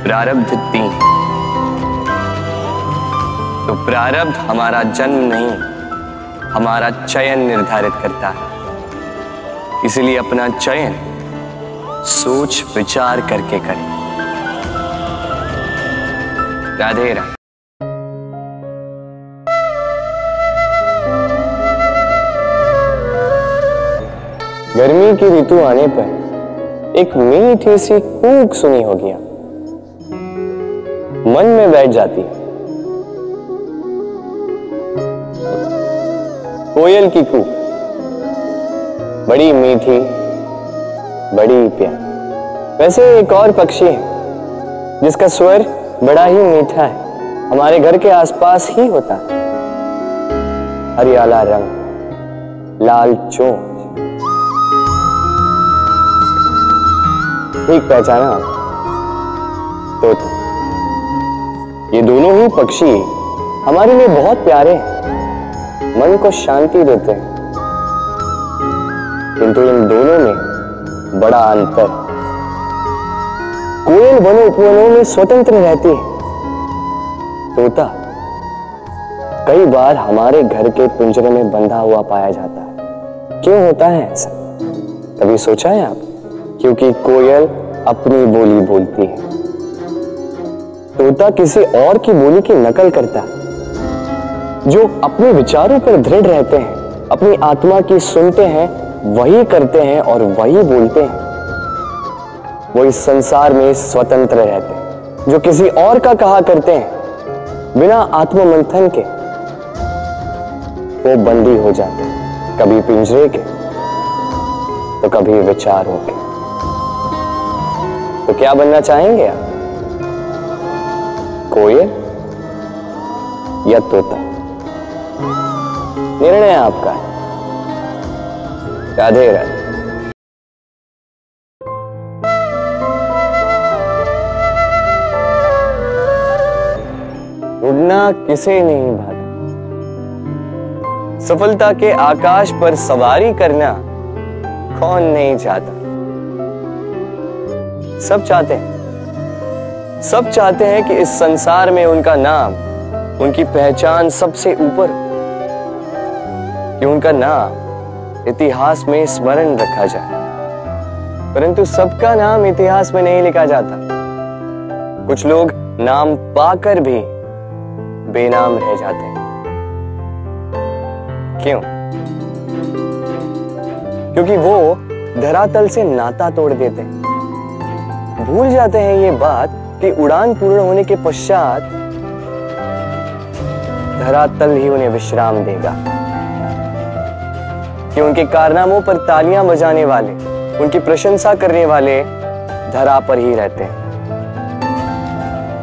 प्रारब्ध तीन। प्रारब्ध हमारा जन्म नहीं, हमारा चयन निर्धारित करता है। इसलिए अपना चयन सोच विचार करके करें। राधे राधे। गर्मी की ऋतु आने पर एक मीठी सी कूक सुनी होगी मन में बैठ जाती कोयल की कूक बड़ी मीठी, बड़ी प्यार। वैसे एक और पक्षी है, जिसका स्वर बड़ा ही मीठा है। हमारे घर के आसपास ही होता है। हरियाला रंग, लाल चोंच। ठीक पहचाना तो। ये दोनों ही पक्षी हमारे लिए बहुत प्यारे हैं। मन को शांति देते हैं। किंतु इन दोनों में बड़ा अंतर। कोयल वनों उपवनों में स्वतंत्र रहती है। तोता कई बार हमारे घर के पिंजरे में बंधा हुआ पाया जाता है। क्यों होता है ऐसा? कभी सोचा है आप? क्योंकि कोयल अपनी बोली बोलती है। तोता किसी और की बोली की नकल करता है। जो अपने विचारों पर दृढ़ रहते हैं, अपनी आत्मा की सुनते हैं, वही करते हैं और वही बोलते हैं। वो इस संसार में स्वतंत्र रहते हैं, जो किसी और का कहा करते हैं, बिना आत्ममंथन के। वो बंदी हो जाते हैं, कभी पिंजरे के तो कभी विचारों के। तो क्या बनना चाहेंगे आप? कोयल या तोता? निर्णय आपका। राधे राधे। उड़ना किसे नहीं भाता। सफलता के आकाश पर सवारी करना कौन नहीं चाहता। सब चाहते हैं। सब चाहते हैं कि इस संसार में उनका नाम, उनकी पहचान सबसे ऊपर हो कि उनका नाम इतिहास में स्मरण रखा जाए। परंतु सबका नाम इतिहास में नहीं लिखा जाता। कुछ लोग नाम पाकर भी बेनाम रह जाते हैं। क्यों? क्योंकि वो धरातल से नाता तोड़ देते हैं। भूल जाते हैं ये बात कि उड़ान पूर्ण होने के पश्चात धरातल ही उन्हें विश्राम देगा। कि उनके कारनामों पर तालियाँ बजाने वाले, उनकी प्रशंसा करने वाले धरा पर ही रहते हैं।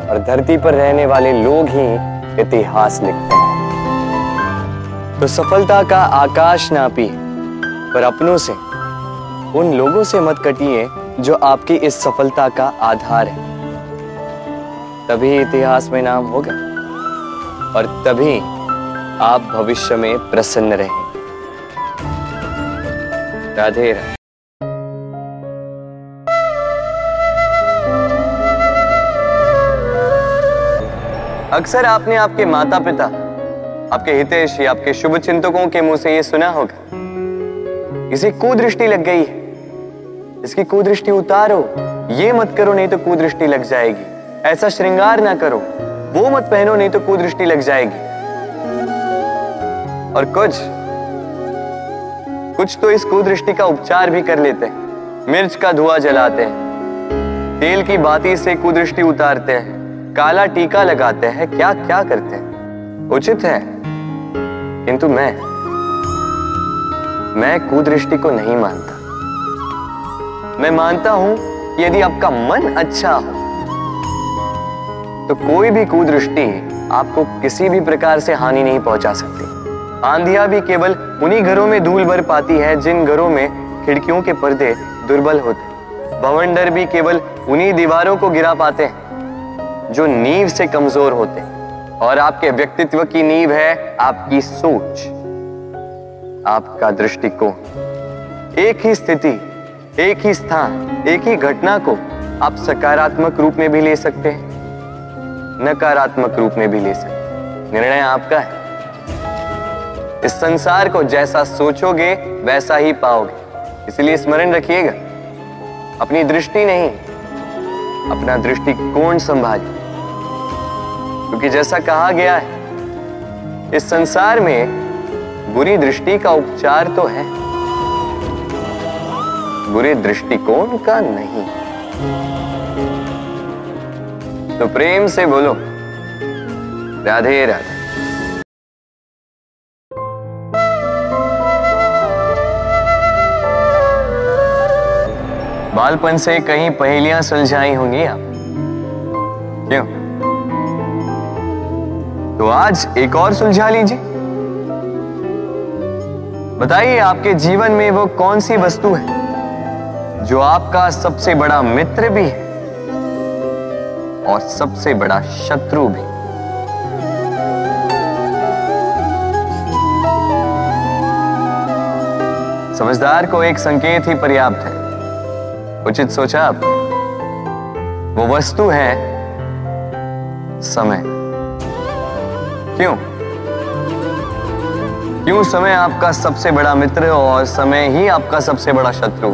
और धरती पर रहने वाले लोग ही इतिहास लिखते हैं। तो सफलता का आकाश नापी, पर अपनों से, उन लोगों से मत कटिए जो आपकी इस सफलता का आधार है। तभी इतिहास में नाम होगा, और तभी आप भविष्य में प्रसन्न रहेंगे। राधे राधे अक्सर आपने आपके माता पिता आपके हितेशी आपके शुभ चिंतकों के मुँह से यह सुना होगा। इसे कुदृष्टि लग गई है। इसकी कुदृष्टि उतारो, ये मत करो नहीं तो कुदृष्टि लग जाएगी। ऐसा श्रृंगार ना करो, वो मत पहनो नहीं तो कुदृष्टि लग जाएगी। और कुछ कुछ तो इस कुदृष्टि का उपचार भी कर लेते हैं। मिर्च का धुआँ जलाते हैं। तेल की बाती से कुदृष्टि उतारते हैं। काला टीका लगाते हैं। क्या क्या करते हैं? उचित है। किंतु मैं मैं कुदृष्टि को नहीं मानता। मैं मानता हूँ कि यदि आपका मन अच्छा हो तो कोई भी कुदृष्टि आपको किसी भी प्रकार से हानि नहीं पहुँचा सकती। आंधिया भी केवल उन्हीं घरों में धूल भर पाती है जिन घरों में खिड़कियों के पर्दे दुर्बल होते भवंडर भी केवल उन्हीं दीवारों को गिरा पाते हैं जो नींव से कमज़ोर होते हैं। और आपके व्यक्तित्व की नींव है आपकी सोच, आपका दृष्टिकोण। एक ही स्थिति, एक ही स्थान, एक ही घटना को आप सकारात्मक रूप में भी ले सकते हैं, नकारात्मक रूप में भी ले सकते निर्णय आपका है। इस संसार को जैसा सोचोगे, वैसा ही पाओगे। इसलिए स्मरण रखिएगा, अपनी दृष्टि नहीं, अपना दृष्टिकोण संभालिए। क्योंकि जैसा कहा गया है, इस संसार में बुरी दृष्टि का उपचार तो है, बुरे दृष्टिकोण का नहीं। तो प्रेम से बोलो, राधे राधे। बालपन से कहीं पहेलियाँ सुलझाई होंगी आप। क्यों? तो आज एक और सुलझा लीजिए। बताइए आपके जीवन में वो कौन सी वस्तु है जो आपका सबसे बड़ा मित्र भी है और सबसे बड़ा शत्रु भी? समझदार को एक संकेत ही पर्याप्त है। उचित सोचा आप? वो वस्तु है समय। क्यों? क्यों समय आपका सबसे बड़ा मित्र और समय ही आपका सबसे बड़ा शत्रु?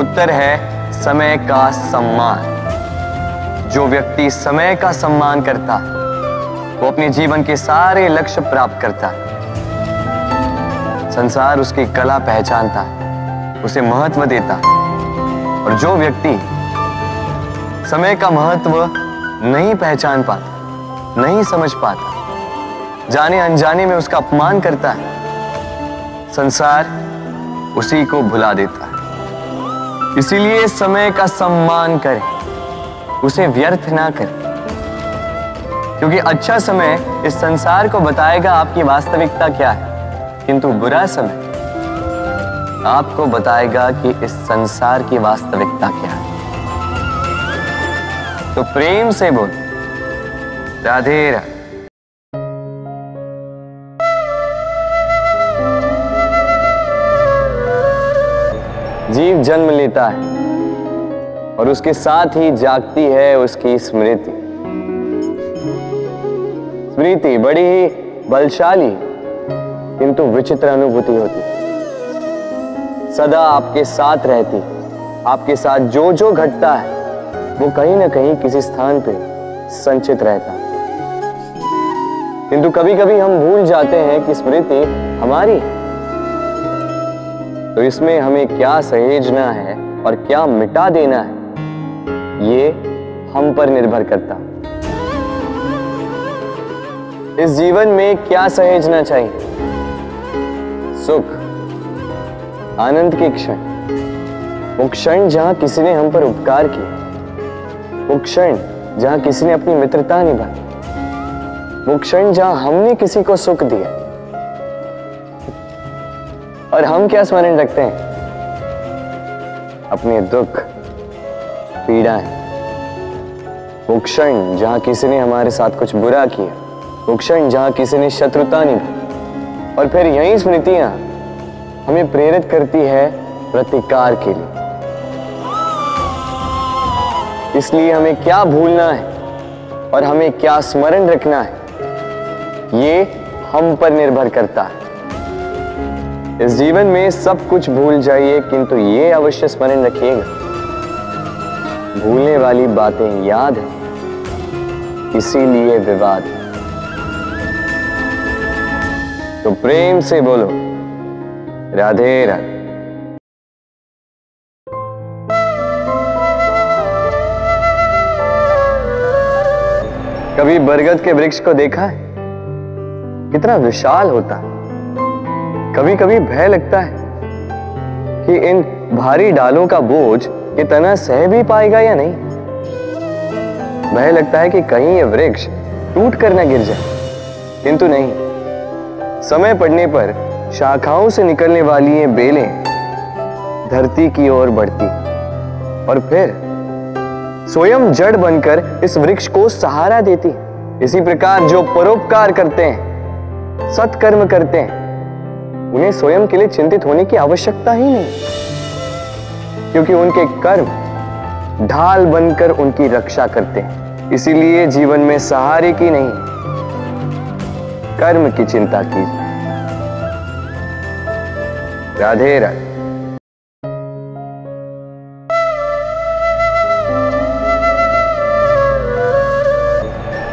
उत्तर है समय का सम्मान। जो व्यक्ति समय का सम्मान करता, वो अपने जीवन के सारे लक्ष्य प्राप्त करता। संसार उसकी कला पहचानता। है उसे महत्व देता। और जो व्यक्ति समय का महत्व नहीं पहचान पाता, नहीं समझ पाता, जाने अनजाने में उसका अपमान करता है, संसार उसी को भुला देता है। इसीलिए समय का सम्मान करें, उसे व्यर्थ ना करें। क्योंकि अच्छा समय इस संसार को बताएगा आपकी वास्तविकता क्या है, किंतु बुरा समय आपको बताएगा कि इस संसार की वास्तविकता क्या है। तो प्रेम से बोल। राधे राधे। जीव जन्म लेता है और उसके साथ ही जागती है उसकी स्मृति। स्मृति बड़ी ही बलशाली, किंतु विचित्र अनुभूति होती सदा आपके साथ रहती आपके साथ जो जो घटता है, वो कहीं ना कहीं किसी स्थान पे संचित रहता किंतु कभी कभी हम भूल जाते हैं कि स्मृति हमारी है। तो इसमें हमें क्या सहेजना है और क्या मिटा देना है, ये हम पर निर्भर करता इस जीवन में क्या सहेजना चाहिए? सुख। आनंद के क्षण। वो क्षण जहाँ किसी ने हम पर उपकार किया। वो क्षण जहाँ किसी ने अपनी मित्रता निभाई। वो क्षण जहाँ हमने किसी को सुख दिया। और हम क्या स्मरण रखते हैं? अपने दुख पीड़ाएँ वो क्षण जहाँ किसी ने हमारे साथ कुछ बुरा किया। वो क्षण जहाँ किसी ने शत्रुता निभाई। और फिर यही स्मृतियाँ हमें प्रेरित करती है प्रतिकार के लिए। इसलिए हमें क्या भूलना है और हमें क्या स्मरण रखना है, ये हम पर निर्भर करता है। इस जीवन में सब कुछ भूल जाइए, किंतु ये अवश्य स्मरण रखिएगा। भूलने वाली बातें याद है, इसीलिए विवाद। तो प्रेम से बोलो। राधे राधे। कभी बरगद के वृक्ष को देखा है? कितना विशाल होता है। कभी कभी भय लगता है कि इन भारी डालों का बोझ ये तना सह भी पाएगा या नहीं। भय लगता है कि कहीं ये वृक्ष टूट कर न गिर जाए। किंतु नहीं, समय पड़ने पर शाखाओं से निकलने वाली ये बेलें धरती की ओर बढ़ती। और फिर स्वयं जड़ बनकर इस वृक्ष को सहारा देती। इसी प्रकार जो परोपकार करते हैं, सत्कर्म करते हैं, उन्हें स्वयं के लिए चिंतित होने की आवश्यकता ही नहीं। क्योंकि उनके कर्म ढाल बनकर उनकी रक्षा करते हैं। इसीलिए जीवन में सहारे की नहीं, कर्म की चिंता कीजिए। राधे राधे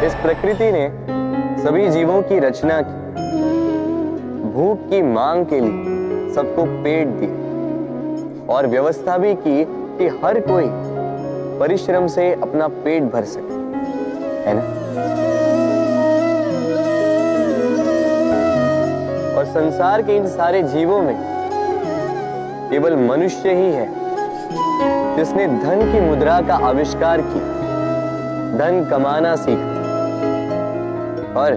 इस प्रकृति ने सभी जीवों की रचना की। भूख की मांग के लिए सबको पेट दिए और व्यवस्था भी की कि हर कोई परिश्रम से अपना पेट भर सके। है ना? और संसार के इन सारे जीवों में केवल मनुष्य ही है, जिसने धन की मुद्रा का आविष्कार किया, धन कमाना सीखा। और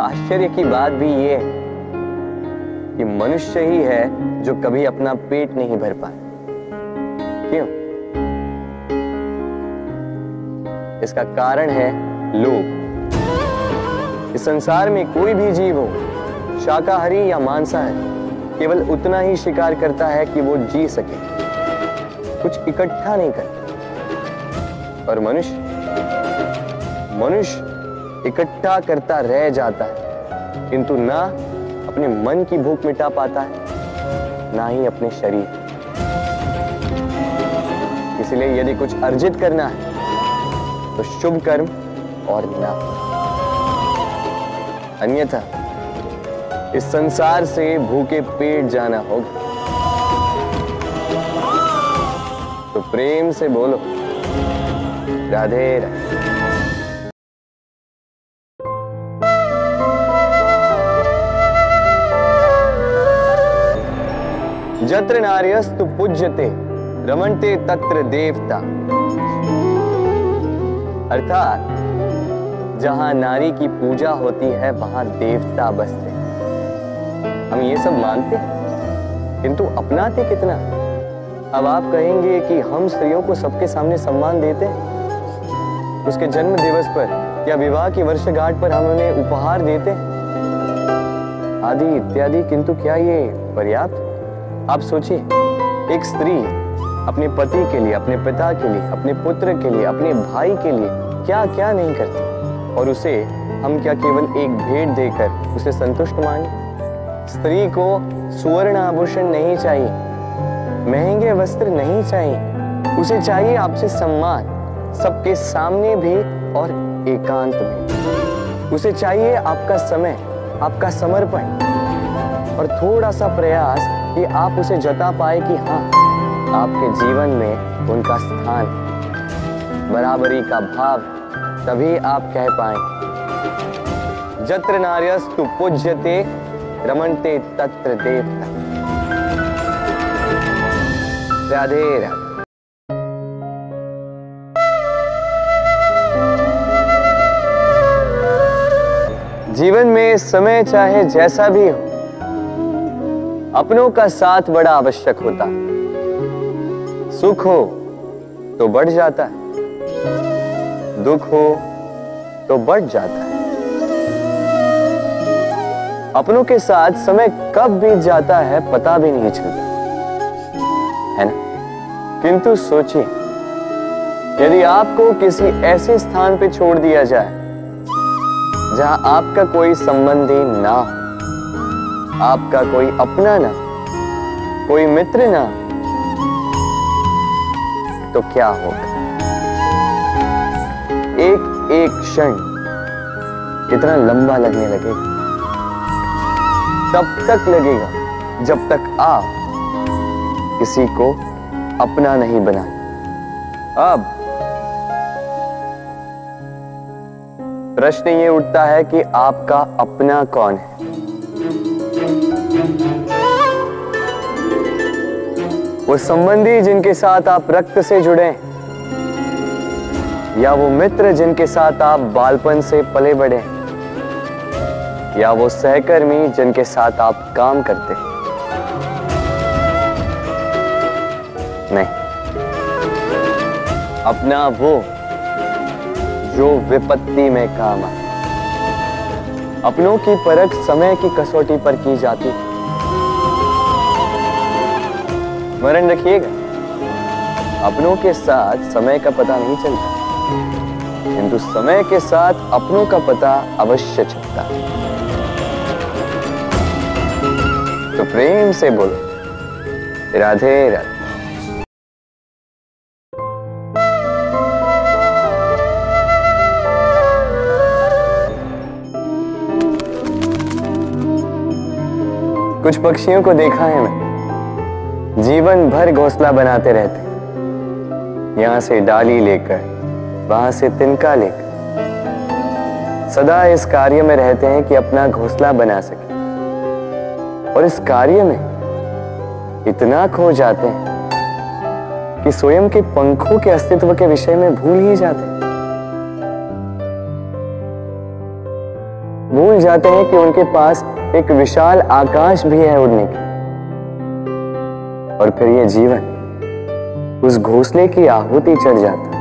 आश्चर्य की बात भी ये है कि मनुष्य ही है जो कभी अपना पेट नहीं भर पाए। क्यों? इसका कारण है लोभ। इस संसार में कोई भी जीव हो, शाकाहारी या मांसाहारी केवल उतना ही शिकार करता है कि वो जी सके। कुछ इकट्ठा नहीं करता और मनुष्य मनुष्य इकट्ठा करता रह जाता है, किंतु ना अपने मन की भूख मिटा पाता है, ना ही अपने शरीर। इसलिए यदि कुछ अर्जित करना है तो शुभ कर्म और ना। अन्यथा इस संसार से भूखे पेट जाना होगा। तो प्रेम से बोलो। राधे जत्र नार्यस्तु पूज्यते रमणते तत्र देवता। अर्थात, जहाँ नारी की पूजा होती है, वहाँ देवता बसते हम ये सब मानते हैं। किंतु अपनाते कितना? अब आप कहेंगे कि हम स्त्रियों को सबके सामने सम्मान देते हैं। उसके जन्म दिवस पर या विवाह की वर्षगांठ पर हम उन्हें उपहार देते हैं। आदि इत्यादि, किंतु क्या ये पर्याप्त? आप सोचिए, एक स्त्री अपने पति के लिए, अपने पिता के लिए, अपने पुत्र के लिए, अपने भाई के लिए क्या क्या नहीं करती? और उसे हम क्या केवल एक भेंट देकर उसे संतुष्ट माने? स्त्री को सुवर्ण आभूषण नहीं चाहिए, महँगे वस्त्र नहीं चाहिए, उसे चाहिए आपसे सम्मान, सबके सामने भी और एकांत में। उसे चाहिए आपका समय, आपका समर्पण और थोड़ा सा प्रयास कि आप उसे जता पाए कि हाँ आपके जीवन में उनका स्थान बराबरी का भाव तभी आप कह पाए। जत्र नार्यस्तु पूज्यते रमणते तत्र देवता। राधे राधे जीवन में समय चाहे जैसा भी हो, अपनों का साथ बड़ा आवश्यक होता सुख हो तो बढ़ जाता है। दुख हो तो बढ़ जाता है। अपनों के साथ समय कब बीत जाता है, पता भी नहीं चलता। है ना? किंतु सोचिए, यदि आपको किसी ऐसे स्थान पे छोड़ दिया जाए, जहाँ आपका कोई संबंधी ना हो, आपका कोई अपना ना कोई मित्र ना तो क्या होगा? एक एक क्षण कितना लंबा लगने लगेगा। तब तक लगेगा, जब तक आप किसी को अपना नहीं बना अब प्रश्न ये उठता है कि आपका अपना कौन है? वो संबंधी जिनके साथ आप रक्त से जुड़े हैं, या वो मित्र जिनके साथ आप बालपन से पले बढ़े या वो सहकर्मी जिनके साथ आप काम करते हैं। नहीं। अपना वो, जो विपत्ति में काम आए। अपनों की परख समय की कसौटी पर की जाती है। स्मरण रखिएगा। अपनों के साथ समय का पता नहीं चलता। किंतु समय के साथ अपनों का पता अवश्य चलता है। प्रेम से बोलो। राधे राधे। कुछ पक्षियों को देखा है मैं। जीवन भर घोंसला बनाते रहते यहाँ से डाली लेकर, वहाँ से तिनका लेकर। सदा इस कार्य में रहते हैं कि अपना घोंसला बना सके। और इस कार्य में इतना खो जाते हैं कि स्वयं के पंखों के अस्तित्व के विषय में भूल ही जाते हैं। भूल जाते हैं कि उनके पास एक विशाल आकाश भी है उड़ने की। और फिर यह जीवन उस घोंसले की आहुति चढ़ जाता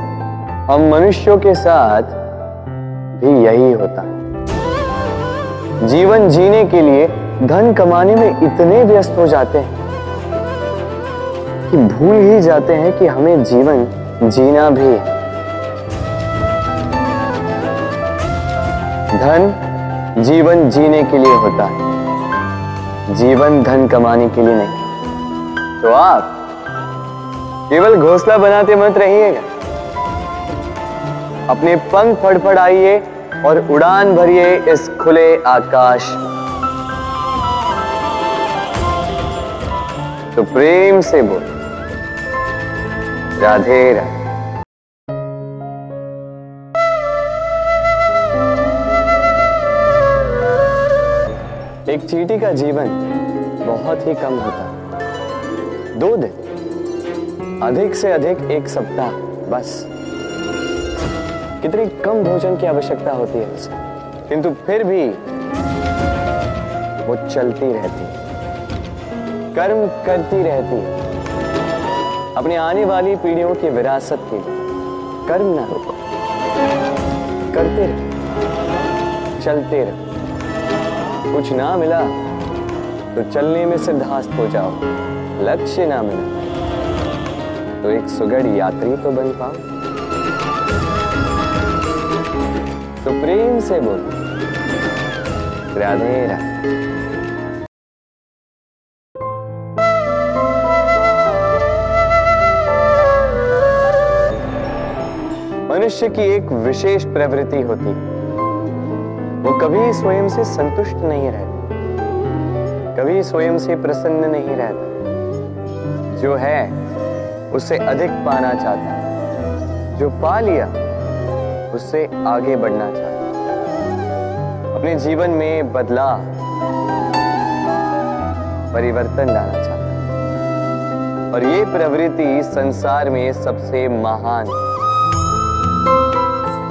हम मनुष्यों के साथ भी यही होता जीवन जीने के लिए धन कमाने में इतने व्यस्त हो जाते हैं कि भूल ही जाते हैं कि हमें जीवन जीना भी है। धन जीवन जीने के लिए होता है। जीवन धन कमाने के लिए नहीं। तो आप केवल घोसला बनाते मत रहिएगा। अपने पंख फड़फड़ाइए और उड़ान भरिए इस खुले आकाश तो प्रेम से बोल। राधे राधे। एक चीटी का जीवन बहुत ही कम होता दो दिन, अधिक से अधिक एक सप्ताह, बस। कितनी कम भोजन की आवश्यकता होती है उसे। किंतु फिर भी वो चलती रहती है। कर्म करती रहती है। अपनी आने वाली पीढ़ियों की विरासत के लिए कर्म ना रोको। करते रहो। चलते रहो। कुछ ना मिला तो चलने में सिद्धास्त हो जाओ। लक्ष्य ना मिला तो एक सुगढ़ यात्री तो बन पाओ। तो प्रेम से बोलो, राधे राधे। मनुष्य की एक विशेष प्रवृत्ति होती वो कभी स्वयं से संतुष्ट नहीं रहता। कभी स्वयं से प्रसन्न नहीं रहता। जो है उससे अधिक पाना चाहता है। जो पा लिया उससे आगे बढ़ना चाहता अपने जीवन में बदलाव, परिवर्तन लाना चाहता और ये प्रवृत्ति संसार में सबसे महान है।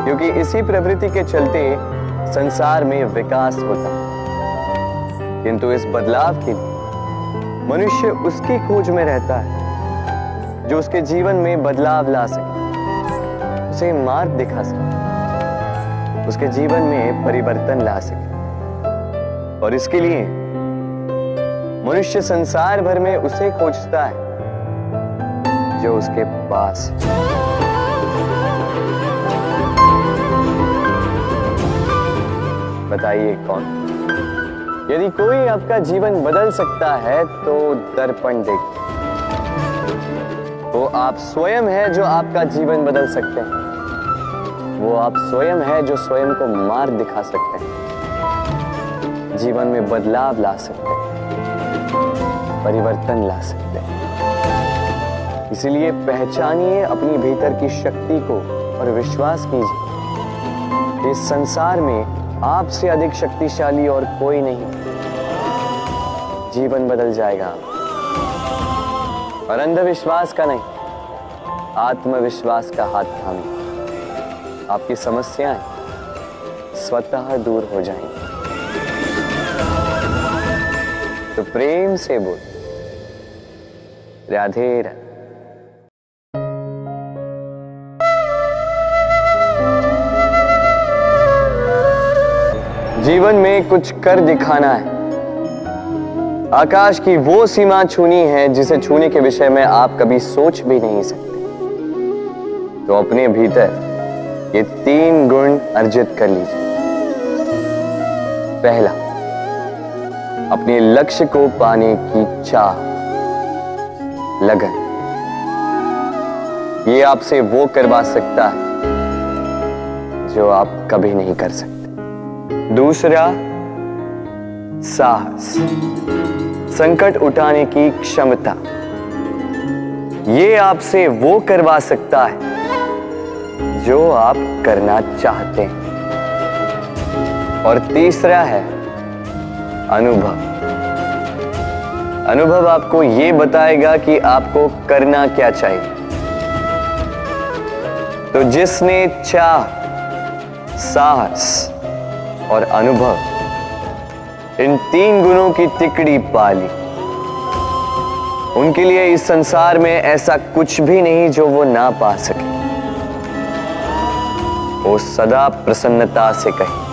क्योंकि इसी प्रवृत्ति के चलते संसार में विकास होता। है किंतु इस बदलाव के लिए मनुष्य उसकी खोज में रहता है, जो उसके जीवन में बदलाव ला सके, उसे मार्ग दिखा सके, उसके जीवन में परिवर्तन ला सके। और इसके लिए मनुष्य संसार भर में उसे खोजता है, जो उसके पास है। बताइए कौन? यदि कोई आपका जीवन बदल सकता है तो दर्पण देखिए वो आप स्वयं है जो आपका जीवन बदल सकते हैं। वो आप स्वयं है जो स्वयं को मार्ग दिखा सकते हैं। जीवन में बदलाव ला सकते हैं। परिवर्तन ला सकते हैं। इसलिए पहचानिए अपनी भीतर की शक्ति को और विश्वास कीजिए। इस संसार में आपसे अधिक शक्तिशाली और कोई नहीं। जीवन बदल जाएगा। और अंधविश्वास का नहीं, आत्मविश्वास का हाथ थामे। आपकी समस्याएँ स्वतः दूर हो जाएँगी। तो प्रेम से बोल। राधे राधे। जीवन में कुछ कर दिखाना है। आकाश की वो सीमा छूनी है जिसे छूने के विषय में आप कभी सोच भी नहीं सकते। तो अपने भीतर ये तीन गुण अर्जित कर लीजिए। पहला, अपने लक्ष्य को पाने की चाह। लगन। ये आपसे वो करवा सकता है जो आप कभी नहीं कर सकते। दूसरा साहस, संकट उठाने की क्षमता। ये आपसे वो करवा सकता है जो आप करना चाहते हैं। और तीसरा है अनुभव। अनुभव आपको यह बताएगा कि आपको करना क्या चाहिए। तो जिसने चाह, साहस और अनुभव। इन तीन गुणों की तिकड़ी पाली उनके लिए इस संसार में ऐसा कुछ भी नहीं जो वो ना पा सके। वो सदा प्रसन्नता से कहे।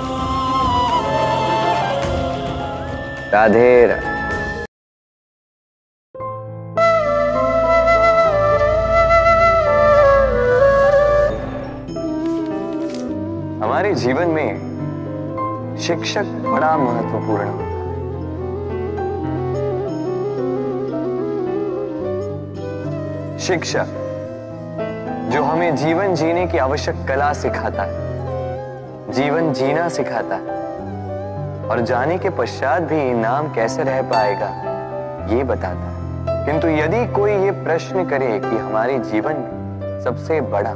राधे राधे। हमारे जीवन में शिक्षक बड़ा महत्वपूर्ण होता है। जो हमें जीवन जीने की आवश्यक कला सिखाता है, जीवन जीना सिखाता है, और जाने के पश्चात भी इनाम कैसे रह पाएगा, ये बताता है। किंतु यदि कोई ये प्रश्न करे कि हमारे जीवन में सबसे बड़ा,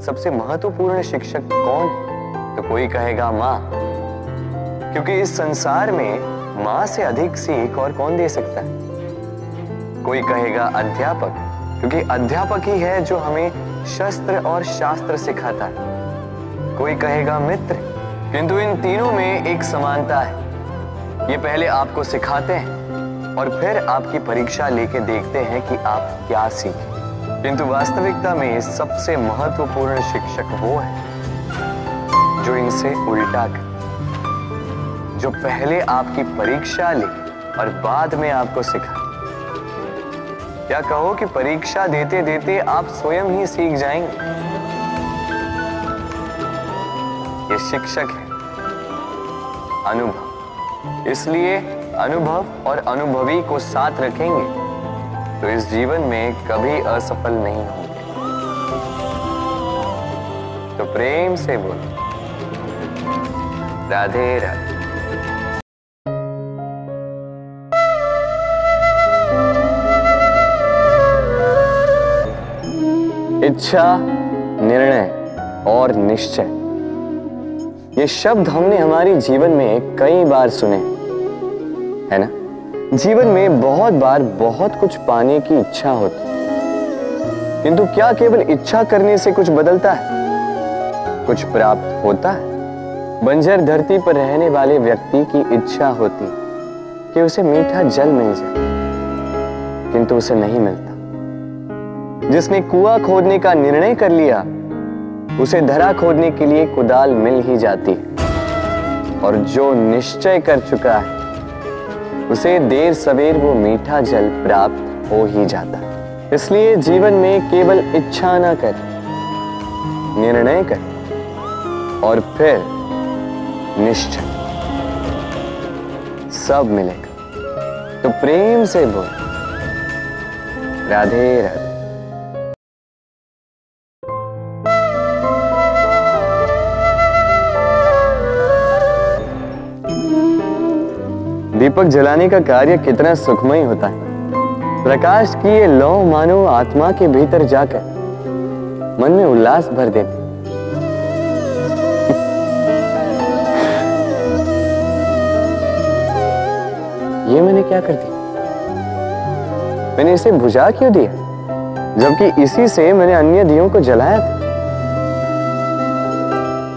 सबसे महत्वपूर्ण शिक्षक कौन है तो कोई कहेगा, माँ क्योंकि इस संसार में माँ से अधिक सीख और कौन दे सकता है? कोई कहेगा अध्यापक, क्योंकि अध्यापक ही है जो हमें शस्त्र और शास्त्र सिखाता है। कोई कहेगा मित्र, किंतु इन तीनों में एक समानता है। ये पहले आपको सिखाते हैं और फिर आपकी परीक्षा लेके देखते हैं कि आप क्या सीखे। किंतु वास्तविकता में सबसे महत्वपूर्ण शिक्षक वो है, जो इनसे उल्टा कर। जो पहले आपकी परीक्षा ले और बाद में आपको सिखा। क्या कहो कि परीक्षा देते देते आप स्वयं ही सीख जाएँगे? ये शिक्षक है। अनुभव। इसलिए अनुभव और अनुभवी को साथ रखेंगे तो इस जीवन में कभी असफल नहीं होंगे। तो प्रेम से बोलो। राधे राधे। इच्छा, निर्णय और निश्चय। ये शब्द हमने हमारे जीवन में कई बार सुने, है ना? जीवन में बहुत बार बहुत कुछ पाने की इच्छा होती किंतु क्या केवल इच्छा करने से कुछ बदलता है? कुछ प्राप्त होता है? बंजर धरती पर रहने वाले व्यक्ति की इच्छा होती कि उसे मीठा जल मिल जाए, किंतु उसे नहीं मिलता। जिसने कुआँ खोदने का निर्णय कर लिया, उसे धरा खोदने के लिए कुदाल मिल ही जाती। और जो निश्चय कर चुका है, उसे देर सवेर वो मीठा जल प्राप्त हो ही जाता। इसलिए जीवन में केवल इच्छा ना कर, निर्णय कर, और फिर निश्चय। सब मिलेगा। तो प्रेम से बोल। राधे राधे। दीपक जलाने का कार्य कितना सुखमय होता है। प्रकाश की ये लौ मानो आत्मा के भीतर जाकर मन में उल्लास भर देते। ये मैंने क्या कर दिया? मैंने इसे बुझा क्यों दिया? जबकि इसी से मैंने अन्य दियों को जलाया था।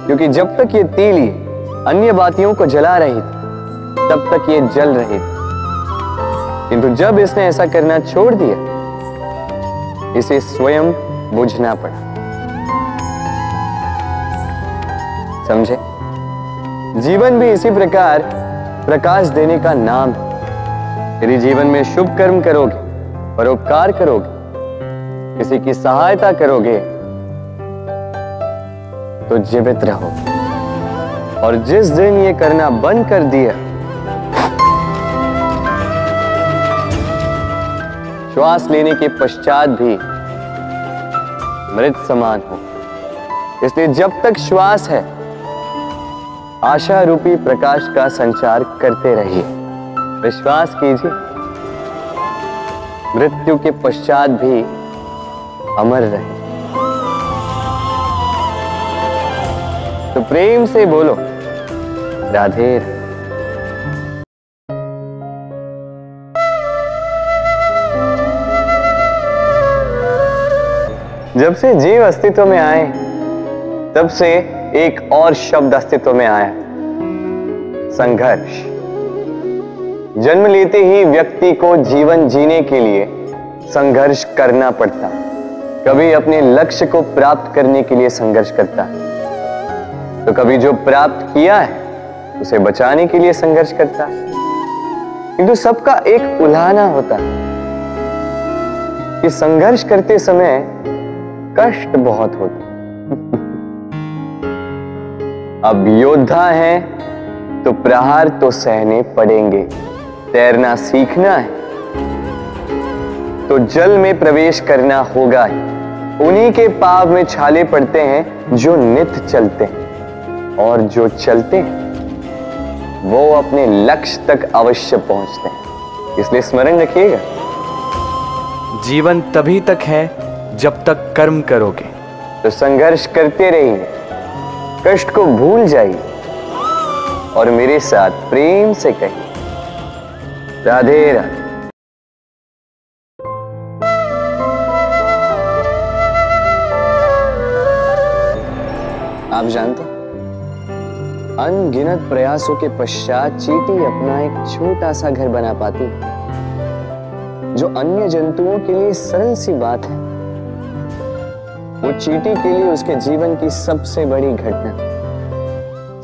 क्योंकि जब तक ये तीली अन्य बातियों को जला रही थी तब तक ये जल रही थी। किंतु जब इसने ऐसा करना छोड़ दिया, इसे स्वयं बुझना पड़ा। समझे? जीवन भी इसी प्रकार प्रकाश देने का नाम है। यदि जीवन में शुभ कर्म करोगे, परोपकार करोगे, किसी की सहायता करोगे तो जीवित रहोगे। और जिस दिन ये करना बंद कर दिया श्वास लेने के पश्चात भी मृत समान हो। इसलिए जब तक श्वास है, आशा रूपी प्रकाश का संचार करते रहिए। विश्वास कीजिए। मृत्यु के पश्चात भी अमर रहे। तो प्रेम से बोलो, राधे राधे। जब से जीव अस्तित्व में आए, तब से एक और शब्द अस्तित्व में आया। संघर्ष। जन्म लेते ही व्यक्ति को जीवन जीने के लिए संघर्ष करना पड़ता। कभी अपने लक्ष्य को प्राप्त करने के लिए संघर्ष करता। तो कभी जो प्राप्त किया है, उसे बचाने के लिए संघर्ष करता। किंतु सबका एक उल्हाना होता है कि संघर्ष करते समय कष्ट बहुत होता अब योद्धा है तो प्रहार तो सहने पड़ेंगे। तैरना सीखना है। तो जल में प्रवेश करना होगा ही। उन्हीं के पाव में छाले पड़ते हैं, जो नित चलते हैं। और जो चलते हैं, वो अपने लक्ष्य तक अवश्य पहुँचते हैं। इसलिए स्मरण रखिएगा। जीवन तभी तक है जब तक कर्म करोगे। तो संघर्ष करते रहिए। कष्ट को भूल जाइए। और मेरे साथ प्रेम से कहिए। राधे राधे। आप जानते अनगिनत प्रयासों के पश्चात चीटी अपना एक छोटा सा घर बना पाती जो अन्य जंतुओं के लिए सरल सी बात है। वो चीटी के लिए उसके जीवन की सबसे बड़ी घटना,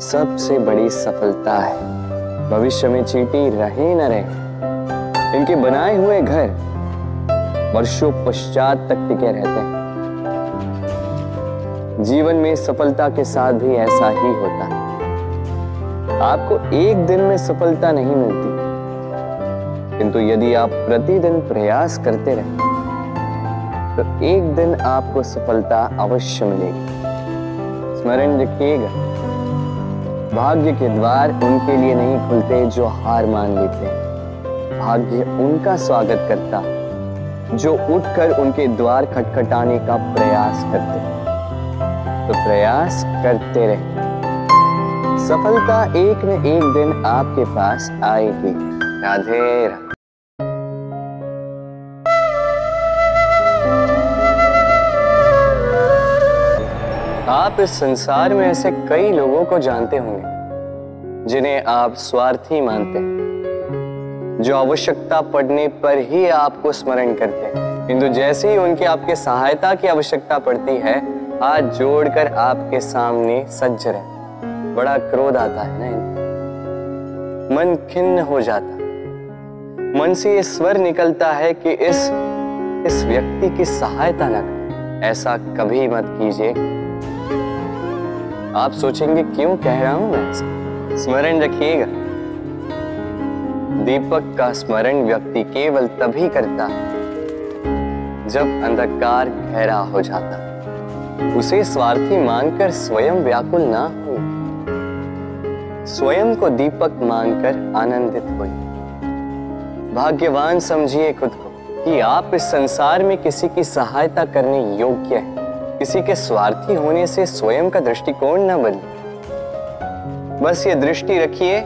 सबसे बड़ी सफलता है। भविष्य में चीटी रहे न रहे, इनके बनाए हुए घर वर्षों पश्चात तक टिके रहते हैं। जीवन में सफलता के साथ भी ऐसा ही होता। है आपको एक दिन में सफलता नहीं मिलती, किंतु यदि आप प्रतिदिन प्रयास करते रहे तो एक दिन आपको सफलता अवश्य मिलेगी। स्मरण रखिएगा, भाग्य के द्वार उनके लिए नहीं खुलते जो हार मान लेते भाग्य उनका स्वागत करता, जो उठकर उनके द्वार खटखटाने का प्रयास करते तो प्रयास करते रहे। सफलता एक न एक दिन आपके पास आएगी। राधे राधे। आप इस संसार में ऐसे कई लोगों को जानते होंगे, जिन्हें आप स्वार्थी मानते हैं, जो आवश्यकता पड़ने पर ही आपको स्मरण करते हैं। किंतु जैसे ही उनकी आपके सहायता की आवश्यकता पड़ती है, हाथ जोड़कर आपके सामने सज्ज रहे बड़ा क्रोध आता है ना मन खिन्न हो जाता मन से ये स्वर निकलता है कि इस इस व्यक्ति की सहायता न करें। ऐसा कभी मत कीजिए आप सोचेंगे क्यों कह रहा हूँ मैं? स्मरण रखिएगा। दीपक का स्मरण व्यक्ति केवल तभी करता जब अंधकार गहरा हो जाता। उसे स्वार्थी मानकर स्वयं व्याकुल ना हो। स्वयं को दीपक मानकर आनंदित हो भाग्यवान समझिए खुद को कि आप इस संसार में किसी की सहायता करने योग्य हैं। किसी के स्वार्थी होने से स्वयं का दृष्टिकोण ना बदले। बस ये दृष्टि रखिए,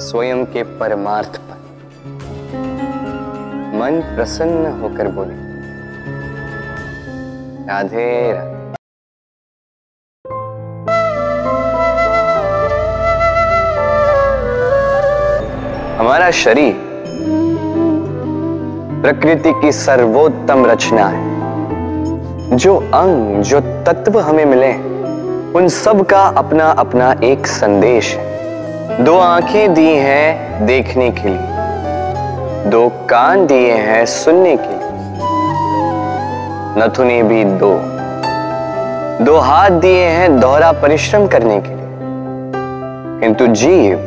स्वयं के परमार्थ पर। मन प्रसन्न होकर बोले। राधे राधे। हमारा शरीर प्रकृति की सर्वोत्तम रचना है। जो अंग, जो तत्व हमें मिले, उन सब का अपना अपना एक संदेश। है दो आँखें दी हैं देखने के लिए। दो कान दिए हैं सुनने के लिए। नथुने भी दो। दो हाथ दिए हैं दोहरा परिश्रम करने के लिए। किंतु जीव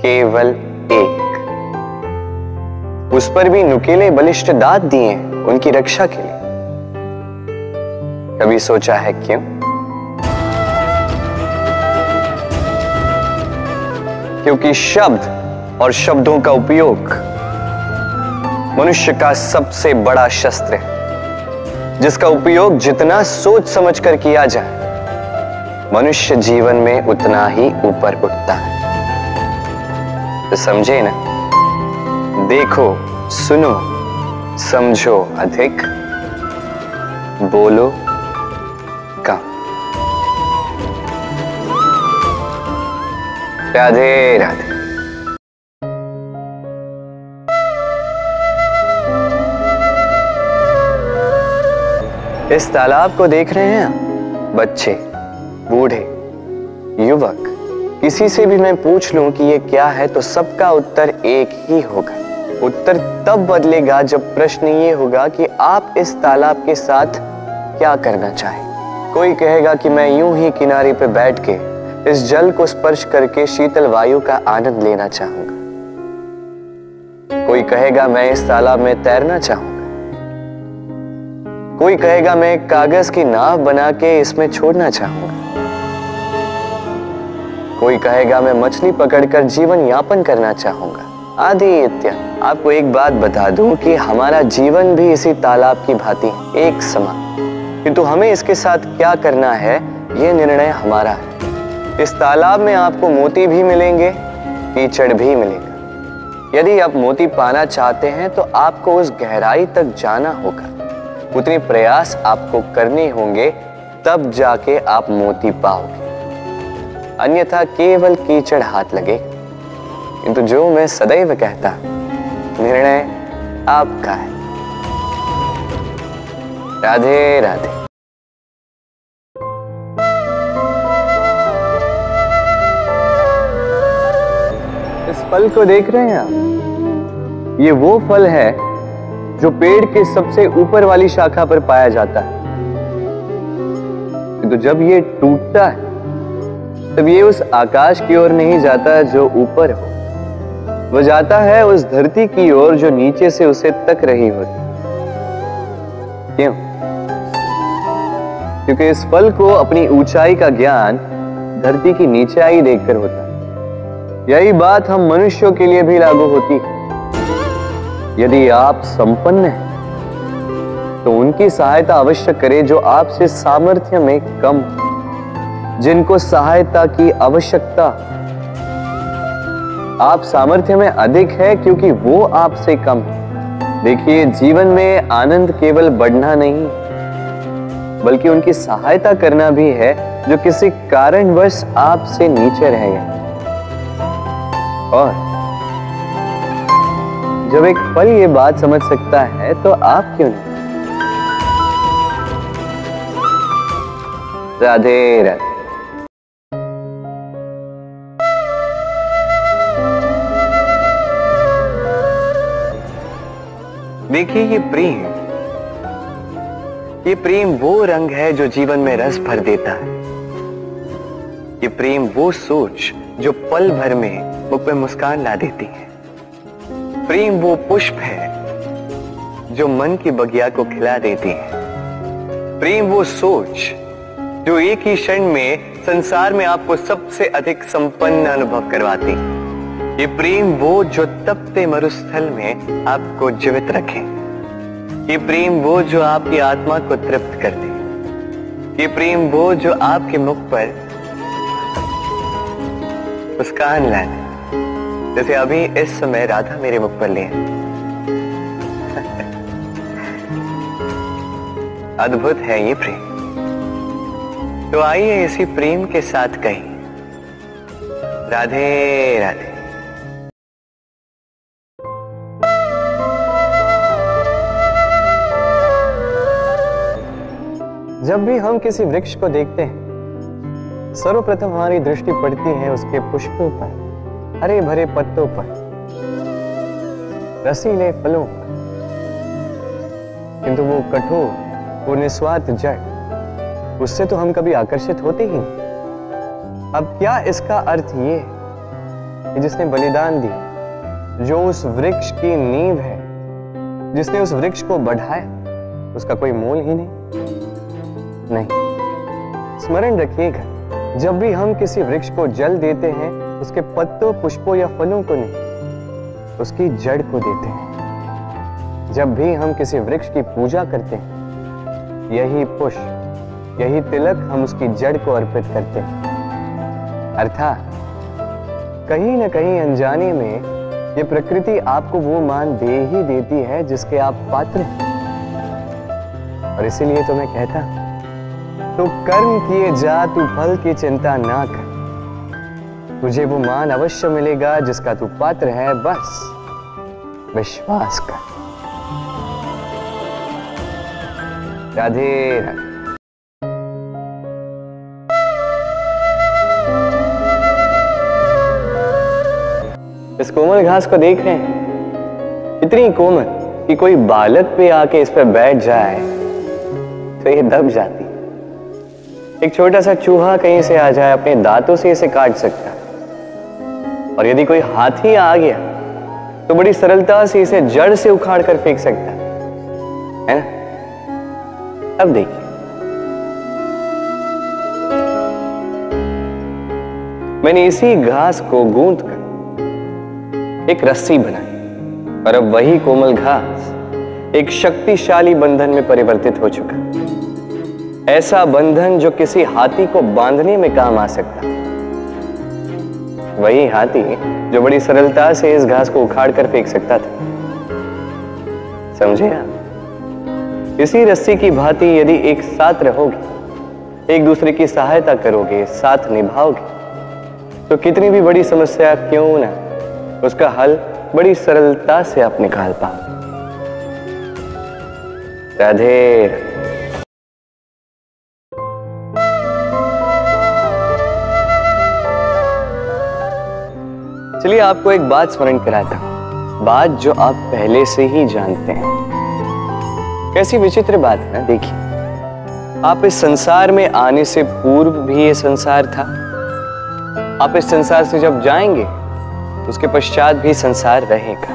केवल एक। उस पर भी नुकेले बलिष्ठ दांत दिए हैं उनकी रक्षा के लिए। कभी सोचा है क्यों? क्योंकि शब्द और शब्दों का उपयोग मनुष्य का सबसे बड़ा शस्त्र है, जिसका उपयोग जितना सोच समझकर किया जाए, मनुष्य जीवन में उतना ही ऊपर उठता है। तो समझे ना? देखो, सुनो, समझो अधिक, बोलो राधे राधे। इस तालाब को देख रहे हैं? बच्चे, बूढ़े, युवक। किसी से भी मैं पूछ लूँ कि ये क्या है तो सबका उत्तर एक ही होगा। उत्तर तब बदलेगा जब प्रश्न ये होगा कि आप इस तालाब के साथ क्या करना चाहें। कोई कहेगा कि मैं यूँ ही किनारे पे बैठ के इस जल को स्पर्श करके शीतल वायु का आनंद लेना चाहूँगा। कोई कहेगा, मैं इस तालाब में तैरना चाहूँगा। कोई कहेगा, मैं कागज़ की नाव बना के इसमें छोड़ना चाहूँगा। कोई कहेगा, मैं मछली पकड़कर जीवन यापन करना चाहूँगा। आदि इत्यादि आपको एक बात बता दूँ कि हमारा जीवन भी इसी तालाब की भांति एक समान। किंतु हमें इसके साथ क्या करना है यह निर्णय हमारा है। इस तालाब में आपको मोती भी मिलेंगे, कीचड़ भी मिलेगा। यदि आप मोती पाना चाहते हैं तो आपको उस गहराई तक जाना होगा। उतने प्रयास आपको करने होंगे, तब जाके आप मोती पाओगे। अन्यथा केवल कीचड़ हाथ लगे किंतु जो मैं सदैव कहता निर्णय आपका है। राधे राधे। फल को देख रहे हैं आप? ये वो फल है जो पेड़ के सबसे ऊपर वाली शाखा पर पाया जाता है। तो जब ये टूटता है, तब ये उस आकाश की ओर नहीं जाता जो ऊपर हो। वो जाता है उस धरती की ओर जो नीचे से उसे तक रही होती क्यों? क्योंकि इस फल को अपनी ऊंचाई का ज्ञान धरती की नीचे आई देखकर होता है। यही बात हम मनुष्यों के लिए भी लागू होती है। यदि आप संपन्न हैं तो उनकी सहायता अवश्य करें जो आपसे सामर्थ्य में कम जिनको सहायता की आवश्यकता आप सामर्थ्य में अधिक है क्योंकि वो आपसे कम देखिए, जीवन में आनंद केवल बढ़ना नहीं बल्कि उनकी सहायता करना भी है, जो किसी कारणवश आपसे नीचे रह गए। और जब एक फल ये बात समझ सकता है तो आप क्यों नहीं? राधे राधे। देखिए ये प्रेम। ये प्रेम वो रंग है जो जीवन में रस भर देता है। ये प्रेम वो सोच जो पल भर में मुख पे मुस्कान ला देती है। प्रेम वो पुष्प है जो मन की बगिया को खिला देती है। प्रेम वो सोच जो एक ही क्षण में संसार में आपको सबसे अधिक संपन्न अनुभव करवाती है। ये प्रेम वो जो तपते मरुस्थल में आपको जीवित रखे। ये प्रेम वो जो आपकी आत्मा को तृप्त कर दे ये प्रेम वो जो आपके मुख पर मुस्कान लाए जैसे अभी इस समय राधा मेरे मुख पर लिए अद्भुत है ये प्रेम। तो आइए इसी प्रेम के साथ कहीं। राधे राधे। जब भी हम किसी वृक्ष को देखते हैं सर्वप्रथम हमारी दृष्टि पड़ती है उसके पुष्पों पर हरे भरे पत्तों पर, रसीले फलों पर। किंतु वो कठोर, वो निस्वार्थ जड़, उससे तो हम कभी आकर्षित होते ही नहीं। अब क्या इसका अर्थ ये कि जिसने बलिदान दिया, जो उस वृक्ष की नींव है, जिसने उस वृक्ष को बढ़ाया, उसका कोई मोल ही नहीं। नहीं, स्मरण रखिएगा जब भी हम किसी वृक्ष को जल देते हैं, उसके पत्तों, पुष्पों या फलों को नहीं, उसकी जड़ को देते हैं। जब भी हम किसी वृक्ष की पूजा करते हैं, यही पुष्प, यही तिलक हम उसकी जड़ को अर्पित करते हैं। अर्थात, कहीं ना कहीं अनजाने में ये प्रकृति आपको वो मान दे ही देती है जिसके आप पात्र हैं। और इसीलिए तो मैं कहता तो कर्म किए जा, तू फल की चिंता ना कर। तुझे वो मान अवश्य मिलेगा जिसका तू पात्र है, बस। विश्वास कर। राधे राधे। इस कोमल घास को देख रहे हैं। इतनी कोमल कि कोई बालक पे आके इस पर बैठ जाए तो ये दब जाती। एक छोटा सा चूहा कहीं से आ जाए, अपने दांतों से इसे काट सकता है। और यदि कोई हाथी आ गया तो बड़ी सरलता से इसे जड़ से उखाड़ कर फेंक सकता है। ना? अब देखिए। मैंने इसी घास को गूंथ कर एक रस्सी बनाई, और अब वही कोमल घास एक शक्तिशाली बंधन में परिवर्तित हो चुका ऐसा बंधन जो किसी हाथी को बांधने में काम आ सकता वही हाथी जो बड़ी सरलता से इस घास को उखाड़ कर फेंक सकता था। समझे आप? इसी रस्सी की भांति यदि एक साथ रहोगे, एक दूसरे की सहायता करोगे, साथ निभाओगे तो कितनी भी बड़ी समस्या क्यों ना उसका हल बड़ी सरलता से आप निकाल पाओ राधे। चलिए आपको एक बात स्मरण कराता हूँ। बात जो आप पहले से ही जानते हैं। कैसी विचित्र बात है ना, देखिए। आप इस संसार में आने से पूर्व भी ये संसार था। आप इस संसार से जब जाएँगे, उसके पश्चात भी संसार रहेगा।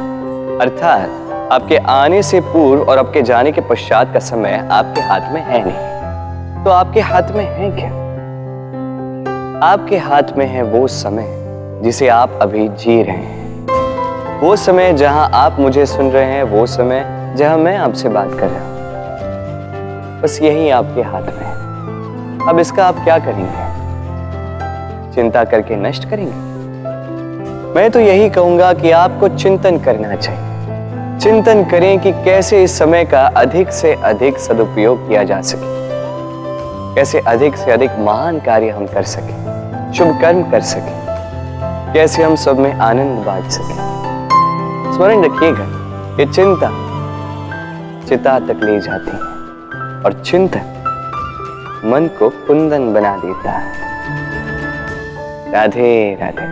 अर्थात, आपके आने से पूर्व और आपके जाने के पश्चात का समय आपके हाथ में है नहीं। तो आपके हाथ में है क्या? आपके हाथ में है वो समय। जिसे आप अभी जी रहे हैं। वो समय जहाँ आप मुझे सुन रहे हैं, वो समय जहाँ मैं आपसे बात कर रहा हूँ। बस यही आपके हाथ में है। अब इसका आप क्या करेंगे? चिंता करके नष्ट करेंगे? मैं तो यही कहूँगा कि आपको चिंतन करना चाहिए। चिंतन करें कि कैसे इस समय का अधिक से अधिक सदुपयोग किया जा सके। कैसे अधिक से अधिक महान कार्य हम कर सके, शुभ कर्म कर सके। कैसे हम सब में आनंद बांट सके। स्मरण रखिएगा ये चिंता, चिता तक ले जाती है और चिंतन मन को कुंदन बना देता है। राधे राधे।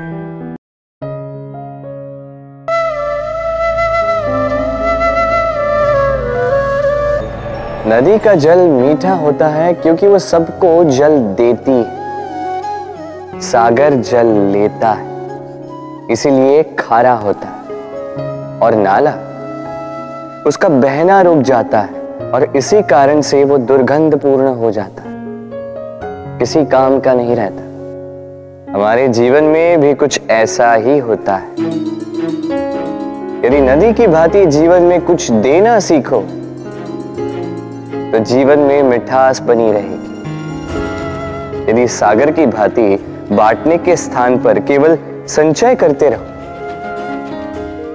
नदी का जल मीठा होता है क्योंकि वो सबको जल देती है। सागर जल लेता है। इसीलिए खारा होता है और नाला उसका बहना रुक जाता है और इसी कारण से वो दुर्गंध पूर्ण हो जाता है। किसी काम का नहीं रहता। हमारे जीवन में भी कुछ ऐसा ही होता है। यदि नदी की भांति जीवन में कुछ देना सीखो तो जीवन में मिठास बनी रहेगी। यदि सागर की भांति बांटने के स्थान पर केवल संचय करते रहो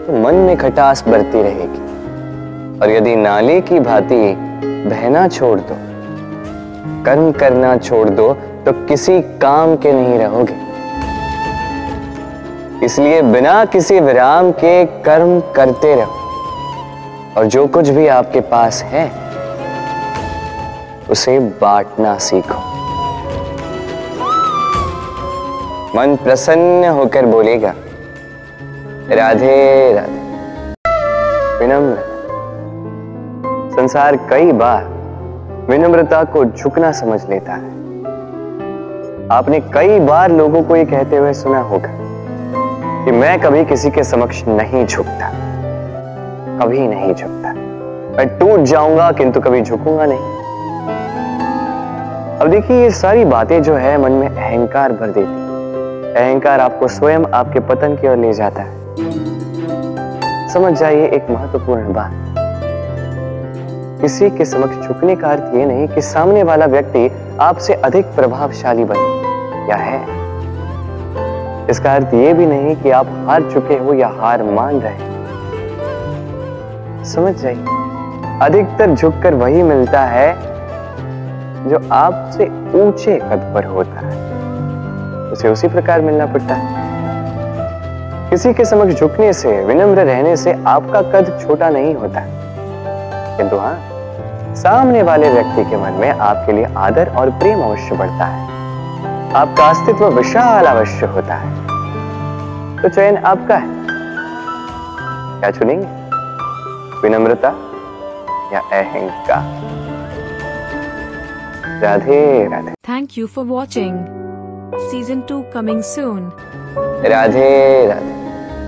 तो मन में खटास बढ़ती रहेगी। और यदि नाले की भांति बहना छोड़ दो, कर्म करना छोड़ दो तो किसी काम के नहीं रहोगे। इसलिए बिना किसी विराम के कर्म करते रहो। और जो कुछ भी आपके पास है, उसे बांटना सीखो। मन प्रसन्न होकर बोलेगा। राधे राधे। विनम्र। संसार कई बार विनम्रता को झुकना समझ लेता है। आपने कई बार लोगों को ये कहते हुए सुना होगा कि मैं कभी किसी के समक्ष नहीं झुकता। कभी नहीं झुकता। मैं टूट जाऊँगा, किंतु कभी झुकूँगा नहीं। अब देखिए, ये सारी बातें जो है मन में अहंकार भर देती अहंकार आपको स्वयं आपके पतन की ओर ले जाता है। समझ जाइए एक महत्वपूर्ण बात। किसी के समक्ष झुकने का अर्थ ये नहीं कि सामने वाला व्यक्ति आपसे अधिक प्रभावशाली बने, या है। इसका अर्थ ये भी नहीं कि आप हार चुके हो या हार मान रहे समझ जाइए, अधिकतर झुककर वही मिलता है जो आपसे ऊँचे कद पर होता है। उसे उसी प्रकार मिलना पड़ता है। किसी के समक्ष झुकने से, विनम्र रहने से आपका कद छोटा नहीं होता। किंतु हाँ सामने वाले व्यक्ति के मन में आपके लिए आदर और प्रेम अवश्य बढ़ता है। आपका अस्तित्व विशाल अवश्य होता है। तो चयन आपका है। क्या चुनेंगे? विनम्रता या अहंकार? Radhe Radhe. Thank you for watching. season 2 coming soon. Radhe Radhe.